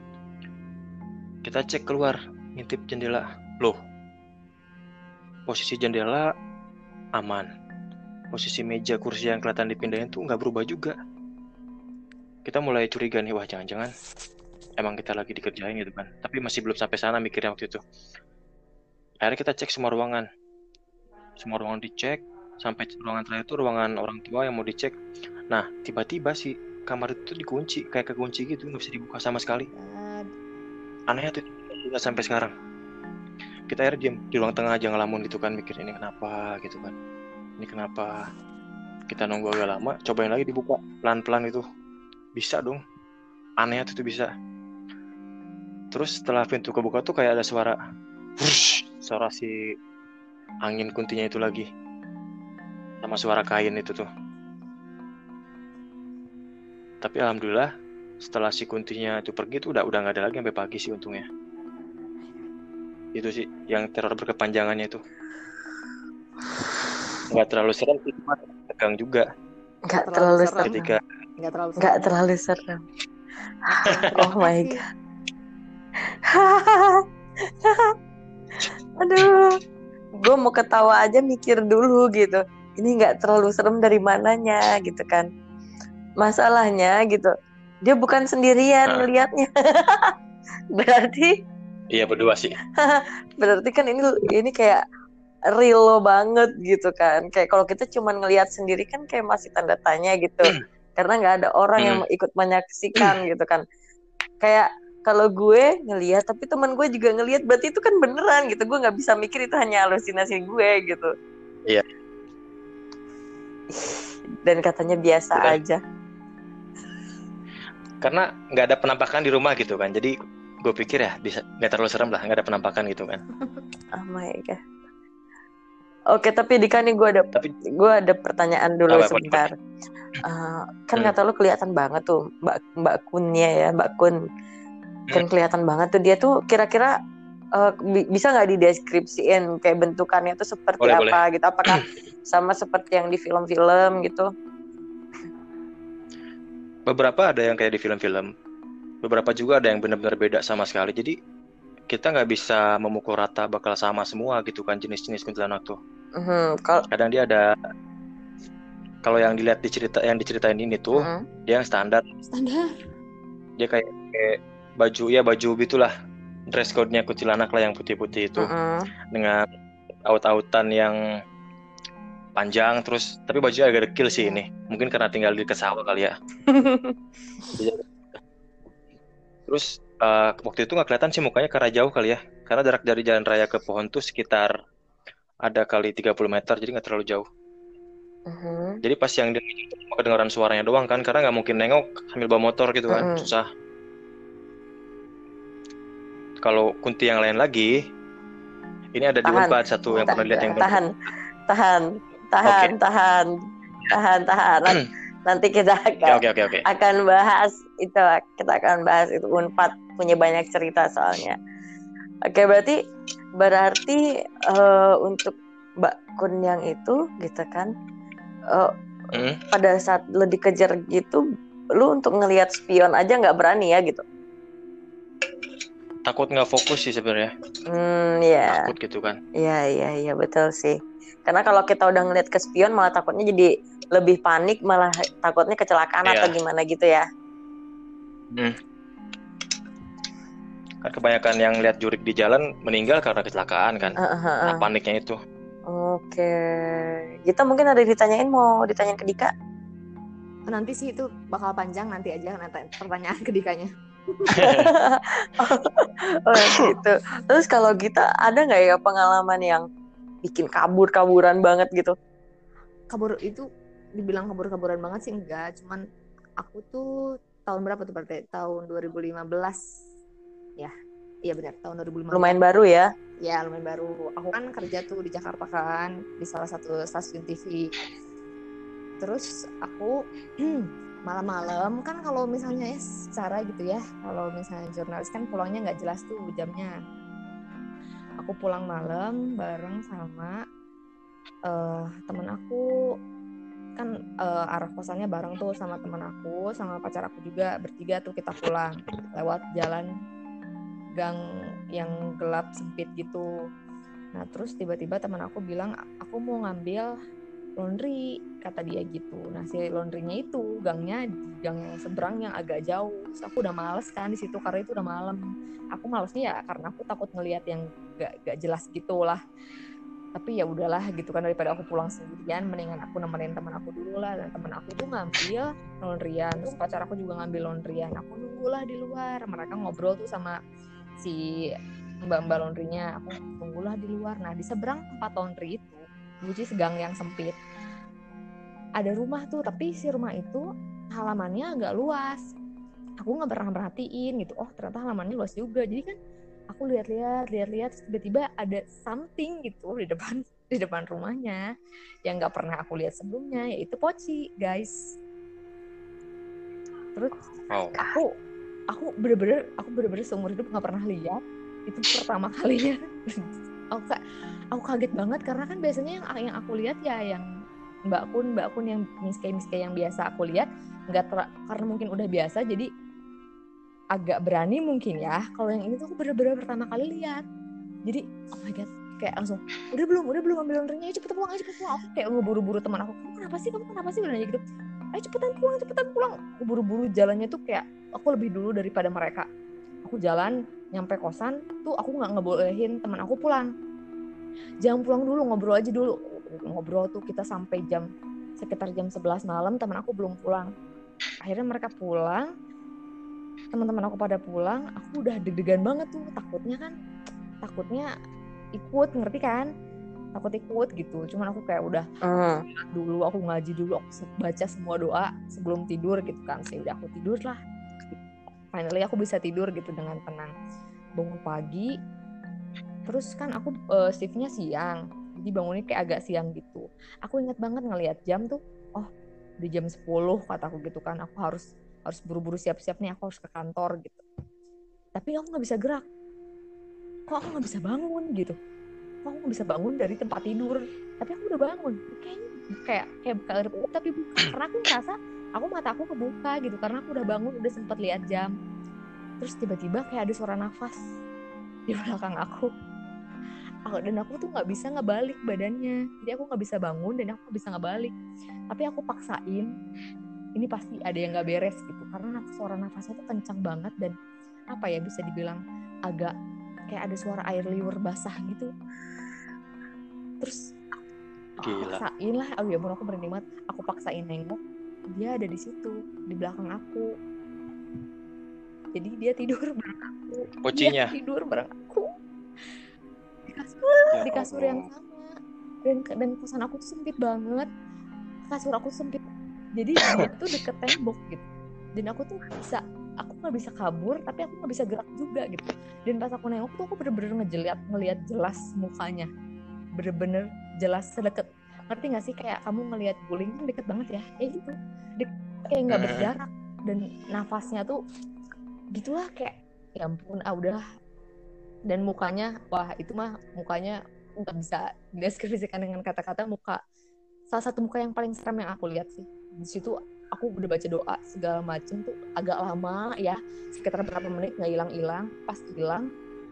Kita cek keluar ngintip jendela. Loh posisi jendela aman. Posisi meja kursi yang kelihatan dipindahin tuh nggak berubah juga kita mulai curiga nih wah jangan-jangan emang kita lagi dikerjain gitu kan. Tapi masih belum sampai sana mikirnya waktu itu. Akhirnya kita cek semua ruangan. Semua ruangan dicek sampai ruangan terakhir itu ruangan orang tua yang mau dicek. Nah tiba-tiba sih kamar itu dikunci kayak kekunci gitu nggak bisa dibuka sama sekali. Anehnya tuh nggak sampai sekarang. Kita akhirnya diam di ruang tengah aja ngelamun gitu kan mikir ini kenapa? gitu kan. Ini kenapa? Kita nunggu agak lama cobain lagi dibuka pelan-pelan itu bisa dong. Aneh tuh, tuh bisa. Terus setelah pintu kebuka tuh kayak ada suara Wush, suara si angin kuntinya itu lagi. Sama suara kain itu tuh. Tapi alhamdulillah setelah si kuntinya itu pergi tuh udah udah nggak ada lagi sampai pagi sih untungnya. Itu sih yang teror berkepanjangannya itu. Nggak terlalu serem sih cuma tegang juga. Nggak terlalu serem. Ketika nggak terlalu serem. Nggak terlalu serem. oh my god. Aduh, gue mau ketawa aja mikir dulu gitu. Ini nggak terlalu serem dari mananya gitu kan. Masalahnya gitu, dia bukan sendirian nah. melihatnya. Berarti Iya berdua sih. Berarti kan ini ini kayak real banget gitu kan. Kayak kalau kita cuma ngelihat sendiri kan kayak masih tanda tanya gitu karena nggak ada orang hmm. yang ikut menyaksikan gitu kan kayak kalau gue ngelihat tapi teman gue juga ngelihat berarti itu kan beneran gitu gue nggak bisa mikir itu hanya halusinasi gue gitu iya dan katanya biasa Betul. aja karena nggak ada penampakan di rumah gitu kan jadi gue pikir ya bisa nggak terlalu serem lah nggak ada penampakan gitu kan oh my god Oke, tapi Dika nih gue ada tapi, gue ada pertanyaan dulu apa, sebentar. Apa, apa. Uh, kan hmm. kata lu kelihatan banget tuh Mbak Mbak Kunnya ya, Mbak Kun. Kan hmm. kelihatan banget tuh dia tuh kira-kira uh, bisa nggak dideskripsiin kayak bentukannya tuh seperti boleh, apa boleh. gitu? Apakah sama seperti yang di film-film gitu? Beberapa ada yang kayak di film-film. Beberapa juga ada yang benar-benar beda sama sekali. Jadi kita nggak bisa memukul rata bakal sama semua gitu kan jenis-jenis kuntilanak tuh. Mm-hmm. Kadang dia ada kalau yang dilihat di cerita yang diceritain ini tuh uh-huh. dia yang standar. Standar. Dia kayak, kayak baju ya baju gitulah dress code-nya kuntilanak lah yang putih-putih itu. Uh-huh. dengan aut-autan yang panjang terus tapi bajunya agak dekil sih ini. Mungkin karena tinggal di kesawah kali ya. Terus uh, waktu itu nggak kelihatan sih mukanya karena jauh kali ya. Karena jarak dari jalan raya ke pohon tuh sekitar ada kali 30 meter jadi nggak terlalu jauh uh-huh. jadi pas yang dia kedengaran suaranya doang kan karena nggak mungkin nengok sambil bawa motor gitu kan uh-huh. susah. Kalau kunti yang lain lagi ini ada tahan. di Unpad satu yang pernah lihat yang tahan. Tahan. Tahan okay. tahan. Tahan tahan. Nanti kita akan okay, okay, okay, akan bahas itu kita akan bahas itu. Unpad punya banyak cerita soalnya. Oke berarti berarti uh, untuk Mbak Kun yang itu gitu kan uh, hmm? pada saat lo dikejar gitu lu untuk ngelihat spion aja nggak berani ya gitu takut nggak fokus sih sebenarnya hmm ya takut gitu kan iya iya iya betul sih karena kalau kita udah ngeliat ke spion malah takutnya jadi lebih panik malah takutnya kecelakaan yeah. atau gimana gitu ya hmm. kan kebanyakan yang lihat jurik di jalan meninggal karena kecelakaan kan uh, uh, uh. Nah, paniknya itu oke. Kita mungkin ada ditanyain mau ditanyain ke Dika? Nanti sih itu bakal panjang nanti aja nanti pertanyaan ke Dikanya. Oh gitu. Terus kalau kita ada nggak ya pengalaman yang bikin kabur-kaburan banget gitu? Kabur itu dibilang kabur-kaburan banget sih enggak. Cuman aku tuh tahun berapa tuh berarti? Tahun 2015 ya iya benar tahun 2015 lumayan baru ya? Ya lumayan baru. Aku kan kerja tuh di Jakarta kan di salah satu stasiun TV terus aku malam-malam kan kalau misalnya ya secara gitu ya kalau misalnya jurnalis kan pulangnya nggak jelas tuh jamnya. Aku pulang malam bareng sama uh, temen aku. Kan uh, arah kosannya bareng tuh sama temen aku sama pacar aku juga bertiga tuh kita pulang lewat jalan gang yang gelap sempit gitu. Nah terus tiba-tiba teman aku bilang aku mau ngambil laundry kata dia gitu. Nah si laundrynya itu gangnya gang yang seberang yang agak jauh. Terus aku udah males kan di situ karena itu udah malam. Aku malesnya ya karena aku takut ngelihat yang gak, gak jelas gitu lah tapi ya udahlah gitu kan daripada aku pulang sendirian mendingan aku nemenin teman aku dulu lah. Dan teman aku tuh ngambil laundryan terus pacar aku juga ngambil laundryan. Aku nunggulah di luar. Mereka ngobrol tuh sama si mbak-mbak laundrynya aku tunggulah di luar. Nah di seberang tempat laundry itu which segang yang sempit ada rumah tuh tapi si rumah itu halamannya agak luas. Aku nggak pernah perhatiin gitu oh ternyata halamannya luas juga. Jadi kan aku lihat-lihat lihat-lihat tiba-tiba ada something gitu di depan di depan rumahnya yang nggak pernah aku lihat sebelumnya yaitu poci guys. Terus oh. aku aku bener-bener aku bener-bener seumur hidup nggak pernah lihat itu pertama kalinya. Aku aku kaget banget karena kan biasanya yang yang aku lihat ya yang Mbak Kun Mbak Kun yang miske yang biasa aku lihat nggak karena mungkin udah biasa jadi agak berani mungkin ya. Kalau yang ini tuh aku bener-bener pertama kali lihat. Jadi oh my god kayak langsung udah belum udah belum ambil laundrynya cepet pulang aja cepet pulang. Aku kayak ngeburu-buru teman aku kamu kenapa sih kamu kenapa sih? Nanya gitu ayo cepetan pulang cepetan pulang. Buru-buru jalannya tuh kayak aku lebih dulu daripada mereka. Aku jalan nyampe kosan tuh aku nggak ngebolehin teman aku pulang. Jangan pulang dulu ngobrol aja dulu. Ngobrol tuh kita sampai jam sekitar jam 11 malam teman aku belum pulang. Akhirnya mereka pulang teman-teman aku pada pulang aku udah deg-degan banget tuh takutnya kan takutnya ikut ngerti kan takut ikut gitu. Cuman aku kayak udah uh. dulu aku ngaji dulu aku baca semua doa sebelum tidur gitu kan. Sih udah aku tidur lah. Finally aku bisa tidur gitu dengan tenang. Bangun pagi terus kan aku uh, shiftnya siang. Jadi bangunnya kayak agak siang gitu. Aku inget banget ngelihat jam tuh oh di jam 10 kataku gitu kan. Aku harus harus buru-buru siap-siap nih aku harus ke kantor gitu. Tapi aku nggak bisa gerak. Kok aku nggak bisa bangun gitu aku nggak bisa bangun dari tempat tidur? Tapi aku udah bangun. Kayaknya kayak kayak buka tapi buka. Karena aku ngerasa aku mata aku kebuka gitu karena aku udah bangun udah sempet lihat jam. Terus tiba-tiba kayak ada suara nafas di belakang aku. Aku dan aku tuh nggak bisa ngebalik badannya. Jadi aku nggak bisa bangun dan aku nggak bisa ngebalik. Tapi aku paksain ini pasti ada yang gak beres gitu. Karena suara nafasnya tuh kencang banget dan apa ya bisa dibilang agak kayak ada suara air liur basah gitu. Terus aku paksain lah. Oh ya aku berani banget. Aku paksain nengok. Dia ada di situ di belakang aku. Jadi dia tidur bareng aku. Pocinya. dia tidur bareng aku. Di kasur ya, di kasur yang sama. Dan dan kosan aku tuh sempit banget. Kasur aku sempit. Jadi dia tuh deket tembok gitu. Dan aku tuh bisa aku nggak bisa kabur tapi aku nggak bisa gerak juga gitu. Dan pas aku nengok tuh aku bener-bener ngeliat ngeliat jelas mukanya. Bener-bener jelas sedekat. Ngerti gak sih? Kayak kamu ngelihat guling kan deket banget ya? Kayak gitu. Deket, kayak nggak berjarak. Dan nafasnya tuh gitulah kayak ya ampun ah udah dan mukanya wah itu mah mukanya nggak bisa deskripsikan dengan kata-kata muka salah satu muka yang paling serem yang aku lihat sih. Di situ aku udah baca doa segala macem tuh agak lama ya sekitar berapa menit nggak hilang-hilang. Pas hilang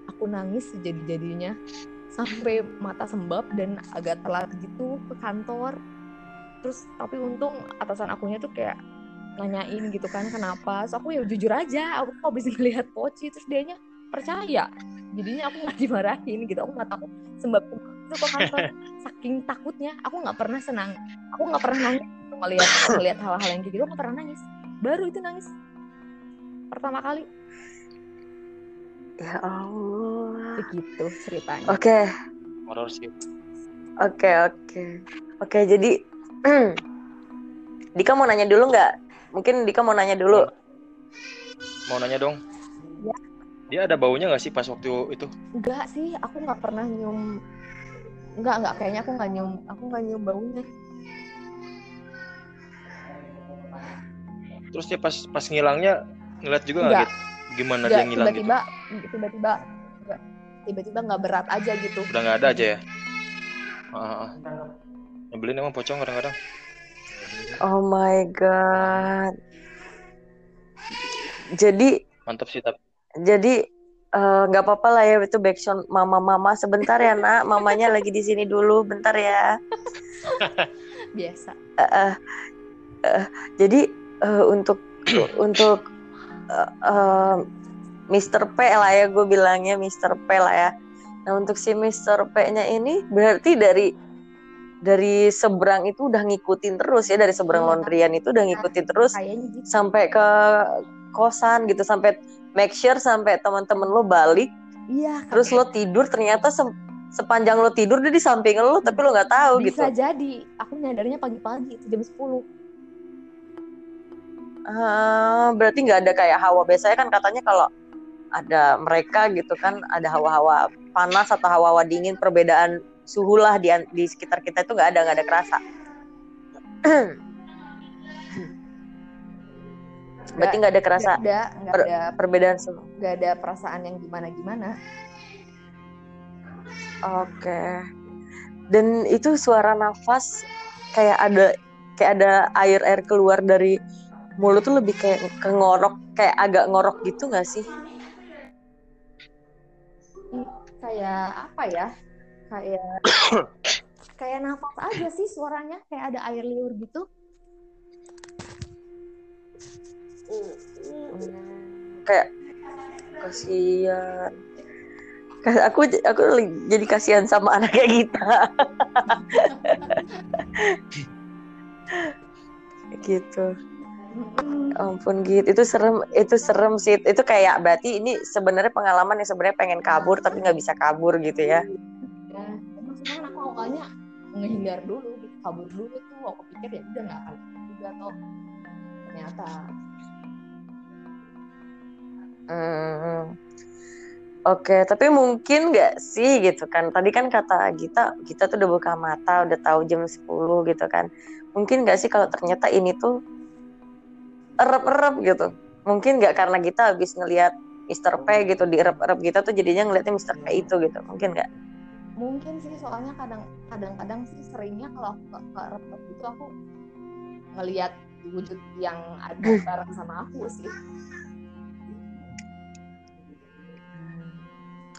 aku nangis sejadi-jadinya. Sampai mata sembab dan agak telat gitu ke kantor. Terus tapi untung atasan akunya tuh kayak nanyain gitu kan kenapa? So aku ya jujur aja aku kok bisa ngelihat poci terus dianya percaya. Jadinya aku nggak dimarahin gitu aku nggak takut sembab itu ke kantor saking takutnya aku nggak pernah senang. Aku nggak pernah nangis melihat melihat hal-hal yang kayak gitu. Aku pernah nangis. Baru itu nangis. Pertama kali. Ya Allah. Begitu ceritanya. Oke. Okay. horor sih. Oke okay, oke. Okay. oke okay, jadi Dika mau nanya dulu nggak? Mungkin Dika mau nanya dulu. Mau nanya dong. Ya. dia ada baunya nggak sih pas waktu itu? Enggak sih aku nggak pernah nyium enggak enggak kayaknya aku nggak nyium aku nggak nyium baunya. Terus dia pas pas ngilangnya ngeliat juga nggak gitu gimana Enggak, dia ngilang tiba-tiba gitu? tiba-tiba tiba-tiba nggak. Berat aja gitu. Udah nggak ada aja ya? Uh, nyebelin emang pocong kadang-kadang. Oh my god. Jadi mantap sih tapi. jadi nggak uh, apa-apa lah ya itu backsound mama-mama sebentar ya nak mamanya lagi di sini dulu bentar ya biasa uh, uh, uh, jadi uh, untuk untuk uh, uh, Mr. P lah ya gue bilangnya Mr. P lah ya. Nah untuk si Mr. P-nya ini berarti dari dari seberang itu udah ngikutin terus ya dari seberang iya. laundryan itu udah ngikutin terus gitu. sampai ke kosan gitu sampai make sure sampai teman-teman lo balik. Iya. Terus lo tidur ternyata se sepanjang lo tidur dia di samping lo tapi lo nggak tahu Bisa gitu. Bisa jadi. Aku nyadarnya pagi-pagi jam 10 Uh, berarti nggak ada kayak hawa biasanya kan katanya kalau ada mereka gitu kan ada hawa-hawa panas atau hawa-hawa dingin perbedaan suhu lah di di sekitar kita itu nggak ada nggak ada kerasa berarti nggak ada kerasa gak ada, gak per, ada perbedaan suhu nggak ada perasaan yang gimana gimana oke. Okay. dan itu suara nafas kayak ada kayak ada air air keluar dari mulut tuh lebih kayak ke ngorok kayak agak ngorok gitu gak sih? Kayak apa ya? Kayak kayak nafas aja sih suaranya kayak ada air liur gitu kayak kasihan. Aku aku jadi kasihan sama anaknya kita. Gitu. Ampun gitu itu serem itu serem sih. Itu kayak berarti ini sebenarnya pengalaman yang sebenarnya pengen kabur tapi nggak bisa kabur gitu ya. Ya maksudnya aku awalnya ngehindar dulu kabur dulu tuh. Aku pikir ya udah nggak akan juga toh ternyata hmm. Oke, tapi mungkin nggak sih gitu kan? Tadi kan kata Gita, kita tuh udah buka mata, udah tahu jam 10 gitu kan. Mungkin nggak sih kalau ternyata ini tuh erep-erep gitu mungkin nggak karena kita habis ngelihat Mister P gitu di erep-erep kita tuh jadinya ngeliatnya Mister P itu gitu mungkin nggak mungkin sih soalnya kadang kadang-kadang sih seringnya kalau aku ke erep-erep gitu aku ngelihat wujud yang ada bareng sama aku sih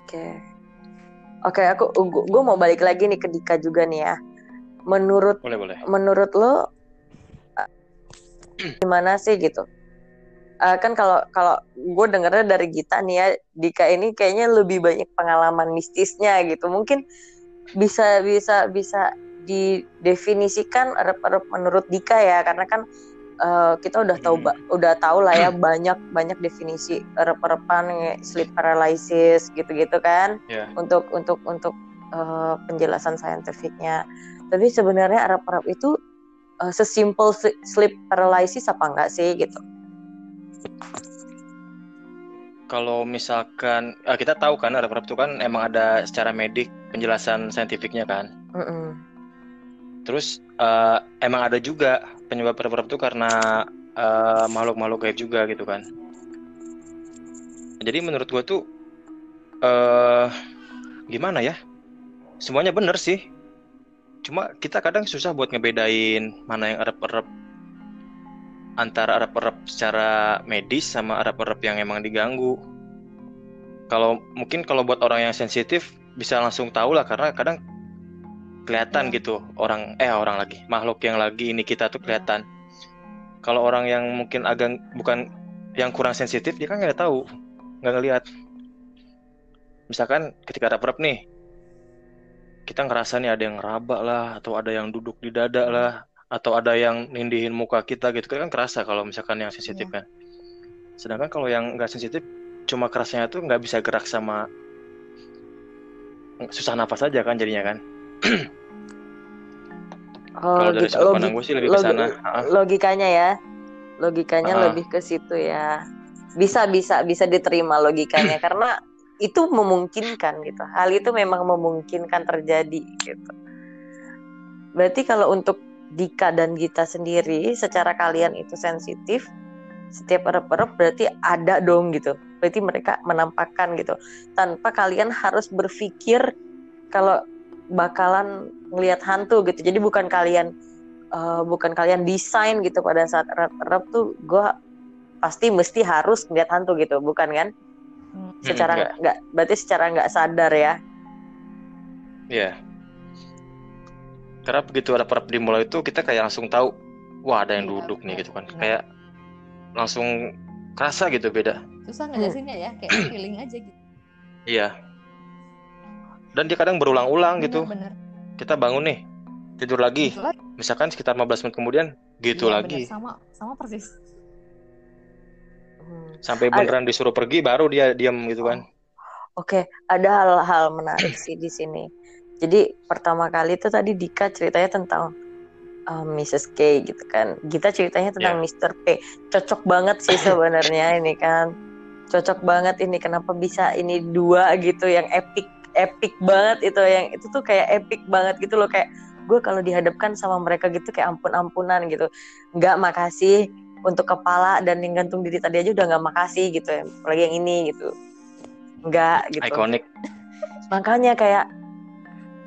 okay. oke okay, aku gue mau balik lagi nih ke Dika juga nih ya menurut boleh, boleh. menurut lo gimana sih gitu uh, kan kalau kalau gue dengarnya dari Gita nih ya Dika ini kayaknya lebih banyak pengalaman mistisnya gitu mungkin bisa bisa bisa didefinisikan erep-erep menurut Dika ya karena kan uh, kita udah tahu hmm. udah tahu lah ya banyak banyak definisi erep-erepan sleep paralysis gitu-gitu kan yeah. untuk untuk untuk uh, penjelasan saintifiknya tapi sebenarnya Arab-Arab itu uh, sesimpel sleep paralysis apa enggak sih gitu kalau misalkan uh, kita tahu kan Arab-Arab itu kan emang ada secara medik penjelasan saintifiknya kan mm -mm. terus uh, emang ada juga penyebab Arab-Arab itu karena makhluk-makhluk uh, gaib juga gitu kan. Jadi menurut gue tuh uh, gimana ya? Semuanya bener sih. Cuma kita kadang susah buat ngebedain mana yang Arab-Arab antara Arab-Arab secara medis sama Arab-Arab yang emang diganggu. Kalau mungkin kalau buat orang yang sensitif bisa langsung tahu lah karena kadang kelihatan iya. gitu orang eh orang lagi makhluk yang lagi ini kita tuh kelihatan. Kalau orang yang mungkin agak bukan yang kurang sensitif dia kan nggak tahu nggak ngelihat. Misalkan ketika ada perep nih kita ngerasa nih ada yang ngeraba lah atau ada yang duduk di dada lah atau ada yang nindihin muka kita gitu kan kerasa kalau misalkan yang sensitif yeah. kan. Sedangkan kalau yang nggak sensitif cuma kerasnya tuh nggak bisa gerak sama susah nafas aja kan jadinya kan oh, kalau dari sudut pandang gue sih lebih ke sana logikanya ya logikanya uh. lebih ke situ ya bisa bisa bisa diterima logikanya karena itu memungkinkan gitu. Hal itu memang memungkinkan terjadi gitu. Berarti kalau untuk Dika dan Gita sendiri secara kalian itu sensitif setiap erep-erep berarti ada dong gitu. Berarti mereka menampakkan gitu. Tanpa kalian harus berpikir kalau bakalan ngelihat hantu gitu. Jadi bukan kalian uh, bukan kalian desain gitu pada saat erep-erep tuh gue pasti mesti harus ngelihat hantu gitu, bukan kan? Hmm. secara nggak berarti secara nggak sadar ya Iya. Yeah. Karena begitu ada perap dimulai itu kita kayak langsung tahu, wah ada yang iya, duduk nih gitu kan, kayak langsung kerasa gitu beda. Susah ngejelasinnya ya, kayak feeling aja gitu. Iya. Dan dia kadang berulang-ulang gitu. Bener. Kita bangun nih, tidur lagi. Misalkan sekitar 15 menit kemudian, gitu iya, lagi. Bener. Sama, sama persis sampai beneran ada. disuruh pergi baru dia diam gitu kan oke okay. ada hal-hal menarik sih di sini jadi pertama kali itu tadi Dika ceritanya tentang um, uh, Mrs. K gitu kan kita ceritanya tentang yeah. Mr. P cocok banget sih sebenarnya ini kan cocok banget ini kenapa bisa ini dua gitu yang epic epic banget itu yang itu tuh kayak epic banget gitu loh. Kayak gue kalau dihadapkan sama mereka gitu kayak ampun ampunan gitu. Nggak makasih untuk kepala dan yang gantung diri tadi aja udah nggak makasih gitu. Ya apalagi yang ini gitu. Nggak gitu. Ikonik. Makanya kayak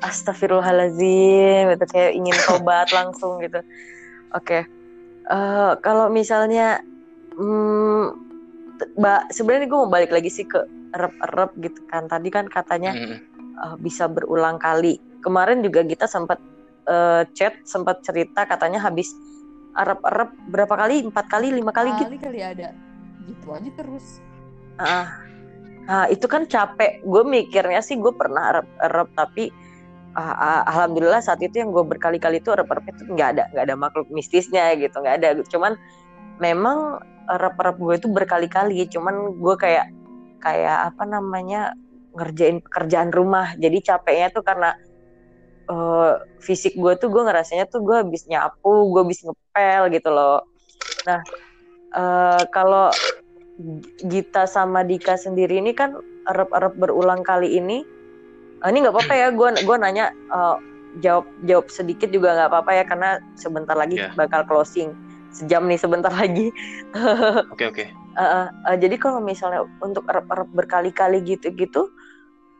astagfirullahalazim gitu. Kayak ingin tobat langsung gitu. Oke. Okay. uh, eh, kalau misalnya hmm, mbak sebenarnya gue mau balik lagi sih ke rep-rep gitu kan tadi kan katanya mm. uh, bisa berulang kali kemarin juga kita sempat uh, chat sempat cerita katanya habis Arab-Arab berapa kali? Empat kali, lima kali, kali gitu? Kali ada, gitu aja terus. Ah, nah, itu kan capek. Gue mikirnya sih gue pernah Arab-Arab tapi uh, uh, alhamdulillah saat itu yang gue berkali-kali itu Arab-Arab itu nggak ada, nggak ada makhluk mistisnya gitu, nggak ada. Cuman memang Arab-Arab gue itu berkali-kali, cuman gue kayak kayak apa namanya ngerjain pekerjaan rumah. Jadi capeknya tuh karena uh, fisik gue tuh gue ngerasanya tuh gue habis nyapu gue habis ngepel gitu loh nah uh, kalau Gita sama Dika sendiri ini kan erep-erep berulang kali ini uh, ini nggak apa-apa ya gue gue nanya uh, jawab jawab sedikit juga nggak apa-apa ya karena sebentar lagi yeah. bakal closing sejam nih sebentar lagi. Oke oke. Okay, okay. Uh, uh, jadi kalau misalnya untuk erep-erep berkali-kali gitu-gitu,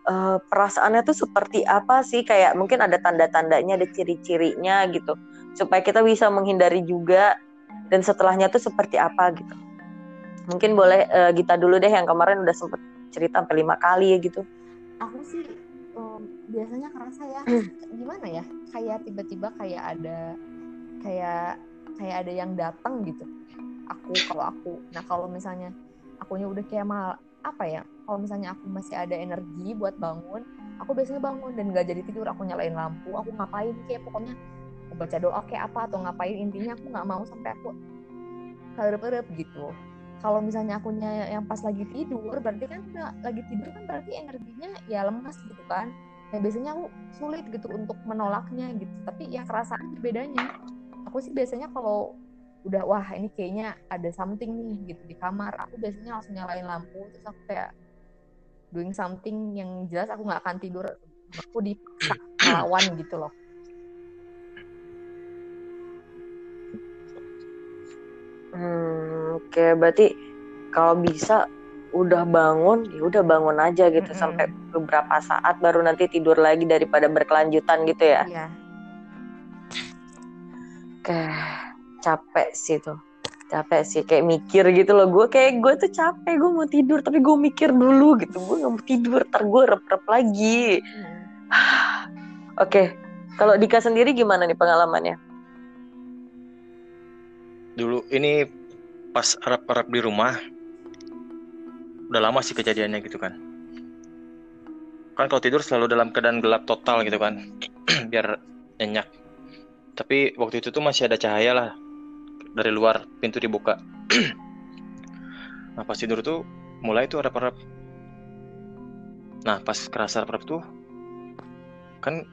uh, perasaannya tuh seperti apa sih? Kayak mungkin ada tanda-tandanya ada ciri-cirinya gitu supaya kita bisa menghindari juga dan setelahnya tuh seperti apa gitu. Mungkin boleh uh, Gita dulu deh yang kemarin udah sempet cerita sampai lima kali ya gitu. Aku sih um, biasanya kerasa ya gimana ya? Kayak tiba-tiba kayak ada kayak kayak ada yang datang gitu aku kalau aku. Nah kalau misalnya akunya udah kayak mal apa ya kalau misalnya aku masih ada energi buat bangun aku biasanya bangun dan gak jadi tidur aku nyalain lampu aku ngapain kayak pokoknya aku baca doa kayak apa atau ngapain intinya aku nggak mau sampai aku kerep-kerep gitu. Kalau misalnya akunya yang pas lagi tidur berarti kan lagi tidur kan berarti energinya ya lemas gitu kan. Ya biasanya aku sulit gitu untuk menolaknya gitu tapi ya kerasa bedanya aku sih biasanya kalau udah wah ini kayaknya ada something nih gitu di kamar aku biasanya langsung nyalain lampu terus aku kayak doing something yang jelas aku nggak akan tidur aku dipaksa melawan gitu loh Hmm, oke okay. berarti kalau bisa udah bangun ya udah bangun aja gitu mm -hmm. sampai beberapa saat baru nanti tidur lagi daripada berkelanjutan gitu ya. Iya. Oke, capek sih tuh. Capek sih kayak mikir gitu loh. Gue kayak gue tuh capek, gue mau tidur tapi gue mikir dulu gitu. Gue gak mau tidur, ntar gue rep-rep lagi. Mm. Oke, okay. kalau Dika sendiri gimana nih pengalamannya? Dulu ini pas rep-rep di rumah, udah lama sih kejadiannya gitu kan kan kalau tidur selalu dalam keadaan gelap total gitu kan biar nyenyak tapi waktu itu tuh masih ada cahaya lah dari luar pintu dibuka. Nah pas tidur tuh mulai tuh ada rap nah pas kerasa rap tuh kan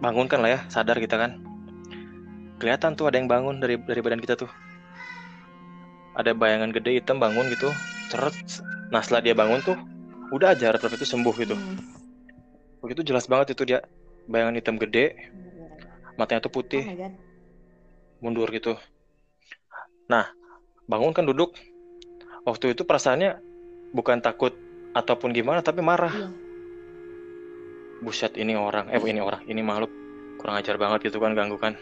bangun kan lah ya sadar kita kan. Kelihatan tuh ada yang bangun dari dari badan kita tuh. Ada bayangan gede hitam bangun gitu ceret. Nah setelah dia bangun tuh udah aja rep itu sembuh gitu. Hmm. begitu jelas banget itu dia bayangan hitam gede matanya tuh putih. Oh mundur gitu nah bangun kan duduk waktu itu perasaannya bukan takut ataupun gimana tapi marah iya. buset ini orang eh ini orang ini makhluk kurang ajar banget gitu kan ganggu kan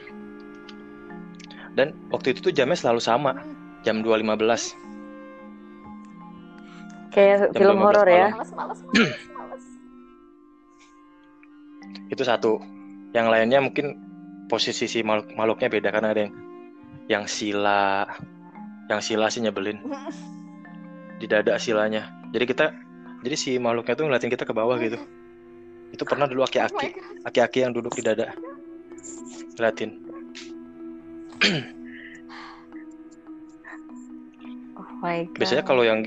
dan waktu itu tuh jamnya selalu sama jam 2.15 Kayak film horor ya. Males, males, males, males. Itu satu. Yang lainnya mungkin posisi si makhluk makhluknya beda karena ada yang yang sila. Yang sila sih nyebelin. Di dada silanya. Jadi kita jadi si makhluknya tuh ngeliatin kita ke bawah gitu. Itu pernah dulu aki-aki oh aki-aki yang duduk di dada. Ngeliatin. Oh my God. biasanya kalau yang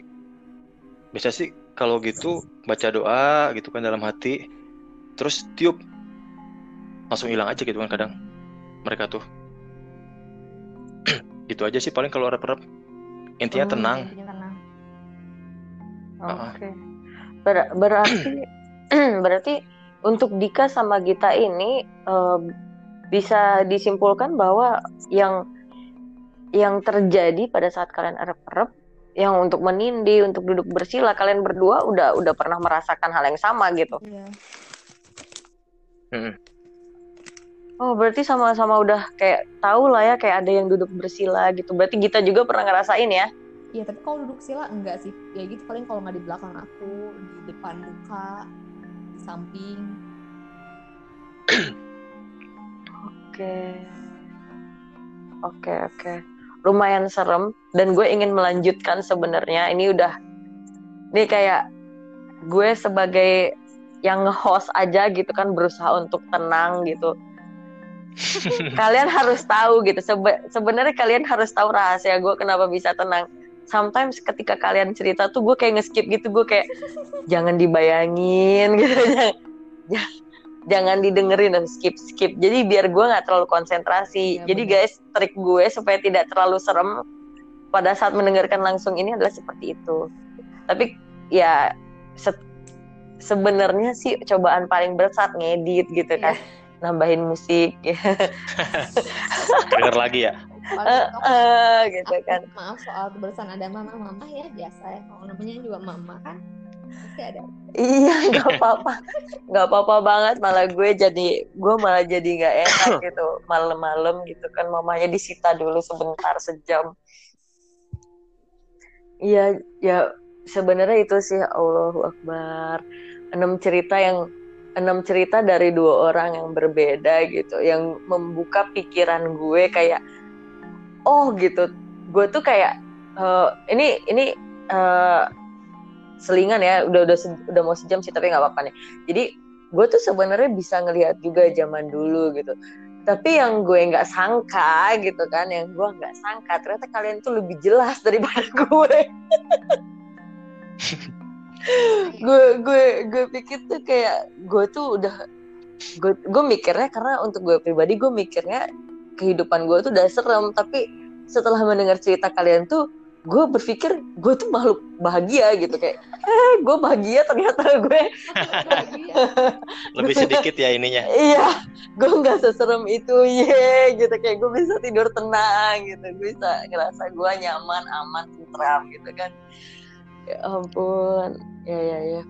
biasa sih kalau gitu baca doa gitu kan dalam hati terus tiup. Langsung hilang aja gitu kan kadang mereka tuh itu aja sih paling kalau rep-rep intinya oh, tenang, tenang. oke okay. Ber berarti berarti untuk Dika sama Gita ini uh, bisa disimpulkan bahwa yang yang terjadi pada saat kalian rep-rep yang untuk menindi, untuk duduk bersila, kalian berdua udah udah pernah merasakan hal yang sama gitu. Iya. Hmm. Oh, berarti sama-sama udah kayak tahu lah ya kayak ada yang duduk bersila gitu. Berarti kita juga pernah ngerasain ya? Iya, tapi kalau duduk sila enggak sih. Ya gitu paling kalau nggak di belakang aku, di depan muka, di samping. Oke. Oke, oke lumayan serem dan gue ingin melanjutkan sebenarnya ini udah ini kayak gue sebagai yang host aja gitu kan berusaha untuk tenang gitu kalian harus tahu gitu. Sebe sebenarnya kalian harus tahu rahasia gue kenapa bisa tenang. Sometimes ketika kalian cerita tuh gue kayak ngeskip gitu. Gue kayak jangan dibayangin gitu. Jangan, jangan didengerin dan skip skip jadi biar gue nggak terlalu konsentrasi. Ya, jadi bener. guys trik gue supaya tidak terlalu serem pada saat mendengarkan langsung ini adalah seperti itu. Tapi ya se sebenarnya sih cobaan paling berat saat ngedit gitu kan. Yeah. Nambahin musik. Ya. denger lagi ya? Uh, uh, gitu kan. maaf soal kebersamaan ada mama mama ya biasa ya. Kalau namanya juga mama kan ada. Iya nggak apa-apa. Nggak apa-apa banget malah gue jadi gue malah jadi nggak enak gitu. Malam-malam gitu kan mamanya disita dulu sebentar sejam. Iya ya sebenarnya itu sih Allahu Akbar. Enam cerita yang enam cerita dari dua orang yang berbeda gitu yang membuka pikiran gue kayak oh gitu. Gue tuh kayak uh, ini ini uh, selingan ya udah udah udah mau sejam sih tapi nggak apa-apa nih. Jadi gue tuh sebenarnya bisa ngelihat juga zaman dulu gitu. Tapi yang gue nggak sangka gitu kan yang gue nggak sangka ternyata kalian tuh lebih jelas daripada gue gue gue gue pikir tuh kayak gue tuh udah gue gue mikirnya karena untuk gue pribadi gue mikirnya kehidupan gue tuh udah serem. Tapi setelah mendengar cerita kalian tuh gue berpikir gue tuh makhluk bahagia gitu. Kayak eh gue bahagia ternyata gue. Lebih sedikit ya ininya. Iya gue nggak seserem itu ye gitu. Kayak gue bisa tidur tenang gitu. Gue bisa ngerasa gue nyaman aman tentram gitu kan ya ampun. Ya ya ya.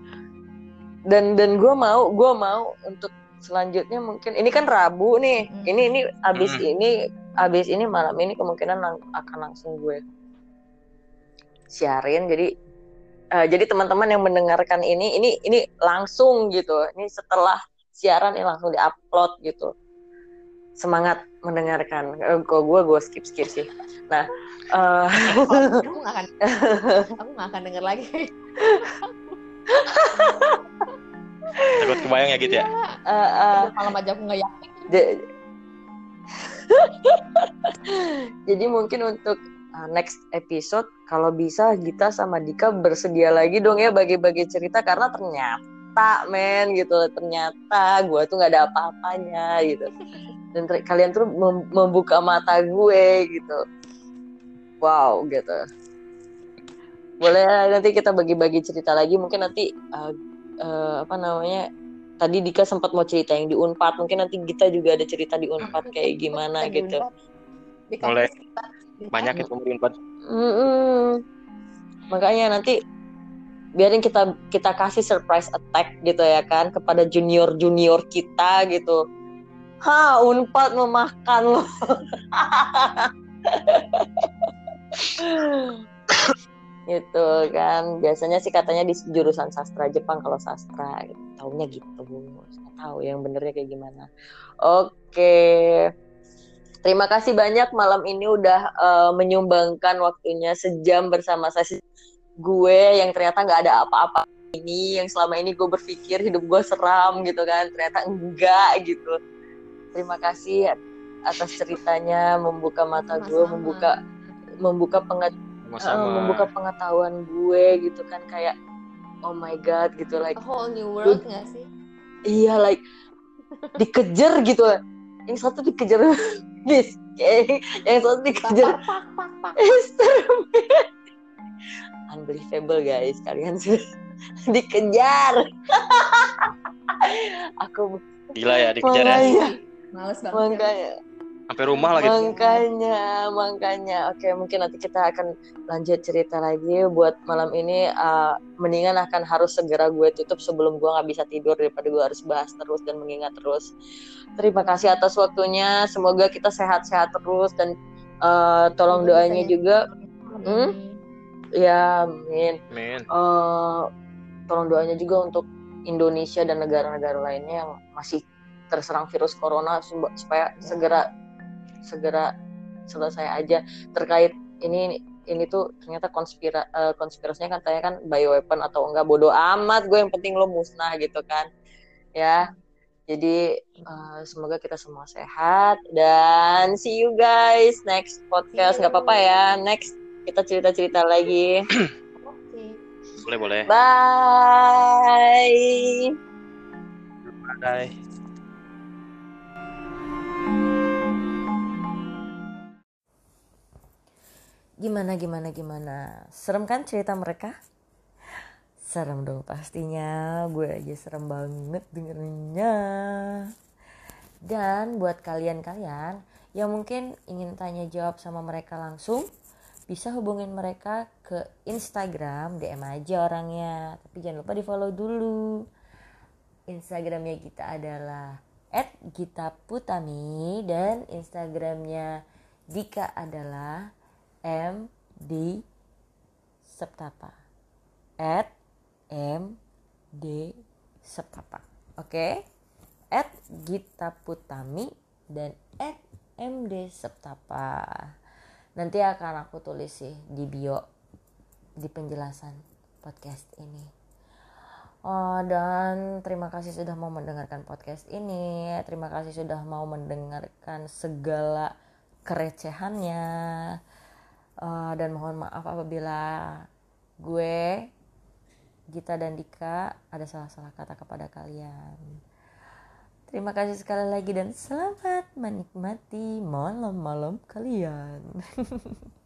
Dan dan gue mau gue mau untuk selanjutnya mungkin ini kan Rabu nih. Hmm. ini ini abis hmm. ini abis ini malam ini kemungkinan lang akan langsung gue siarin. Jadi uh, jadi teman-teman yang mendengarkan ini ini ini langsung gitu. Ini setelah siaran ini langsung diupload gitu semangat mendengarkan. Uh, kok gue gue skip skip sih. Nah uh, aku nggak akan aku nggak akan denger lagi. Takut kebayang ya gitu ya? Uh, uh, malam aja aku nggak yakin. Jadi mungkin untuk uh, next episode kalau bisa Gita sama Dika bersedia lagi dong ya bagi-bagi cerita karena ternyata men gitu ternyata gue tuh nggak ada apa-apanya gitu dan kalian tuh mem membuka mata gue gitu. Wow gitu. Boleh nanti kita bagi-bagi cerita lagi. Mungkin nanti uh, uh, apa namanya tadi Dika sempat mau cerita yang di Unpad. Mungkin nanti kita juga ada cerita di Unpad kayak gimana gitu. Boleh. banyak itu mungkin Pak. Mm -mm. Makanya nanti biarin kita kita kasih surprise attack gitu ya kan kepada junior junior kita gitu. Ha, Unpad memakan loh. gitu kan. Biasanya sih katanya di jurusan sastra Jepang kalau sastra taunya gitu. Nggak tahu yang benernya kayak gimana. Oke. Terima kasih banyak malam ini udah uh, menyumbangkan waktunya sejam bersama saya gue yang ternyata nggak ada apa-apa ini. Yang selama ini gue berpikir hidup gue seram gitu kan. Ternyata enggak gitu. Terima kasih atas ceritanya membuka mata gue membuka membuka penget uh, membuka pengetahuan gue gitu kan kayak oh my god gitu like a whole new world nggak sih? Iya like dikejar gitu. Yang satu dikejar bis yang satu dikejar. Unbelievable guys. Kalian sudah dikejar. Aku gila ya dikejar ya males banget makanya sampai rumah lagi. Makanya makanya oke mungkin nanti kita akan lanjut cerita lagi buat malam ini. Uh, mendingan akan harus segera gue tutup sebelum gue nggak bisa tidur daripada gue harus bahas terus dan mengingat terus. Terima kasih atas waktunya. Semoga kita sehat-sehat terus dan uh, tolong doanya juga. Hmm? ya amin, amin. Uh, tolong doanya juga untuk Indonesia dan negara-negara lainnya yang masih terserang virus corona supaya ya. segera segera selesai aja. Terkait ini ini tuh ternyata konspira uh, konspirasinya kan tanya kan bioweapon atau enggak bodoh amat gue yang penting lo musnah gitu kan. Ya jadi uh, semoga kita semua sehat dan see you guys next podcast. Nggak apa-apa ya next kita cerita-cerita lagi. Boleh boleh. Bye. Bye Gimana gimana gimana? Serem kan cerita mereka? Serem dong pastinya. Gue aja serem banget dengernya. Dan buat kalian-kalian yang mungkin ingin tanya jawab sama mereka langsung, bisa hubungin mereka ke Instagram, DM aja orangnya. Tapi jangan lupa di follow dulu. Instagramnya kita adalah @gitaputami dan Instagramnya Dika adalah M D Septapa. At M D Septapa. Oke? Okay? at Gita Putami dan at MD Septapa. Nanti akan aku tulis sih di bio di penjelasan podcast ini. Oh, dan terima kasih sudah mau mendengarkan podcast ini. Terima kasih sudah mau mendengarkan segala kerecehannya uh, dan mohon maaf apabila gue Gita dan Dika ada salah-salah kata kepada kalian Terima kasih sekali lagi dan selamat menikmati malam-malam kalian.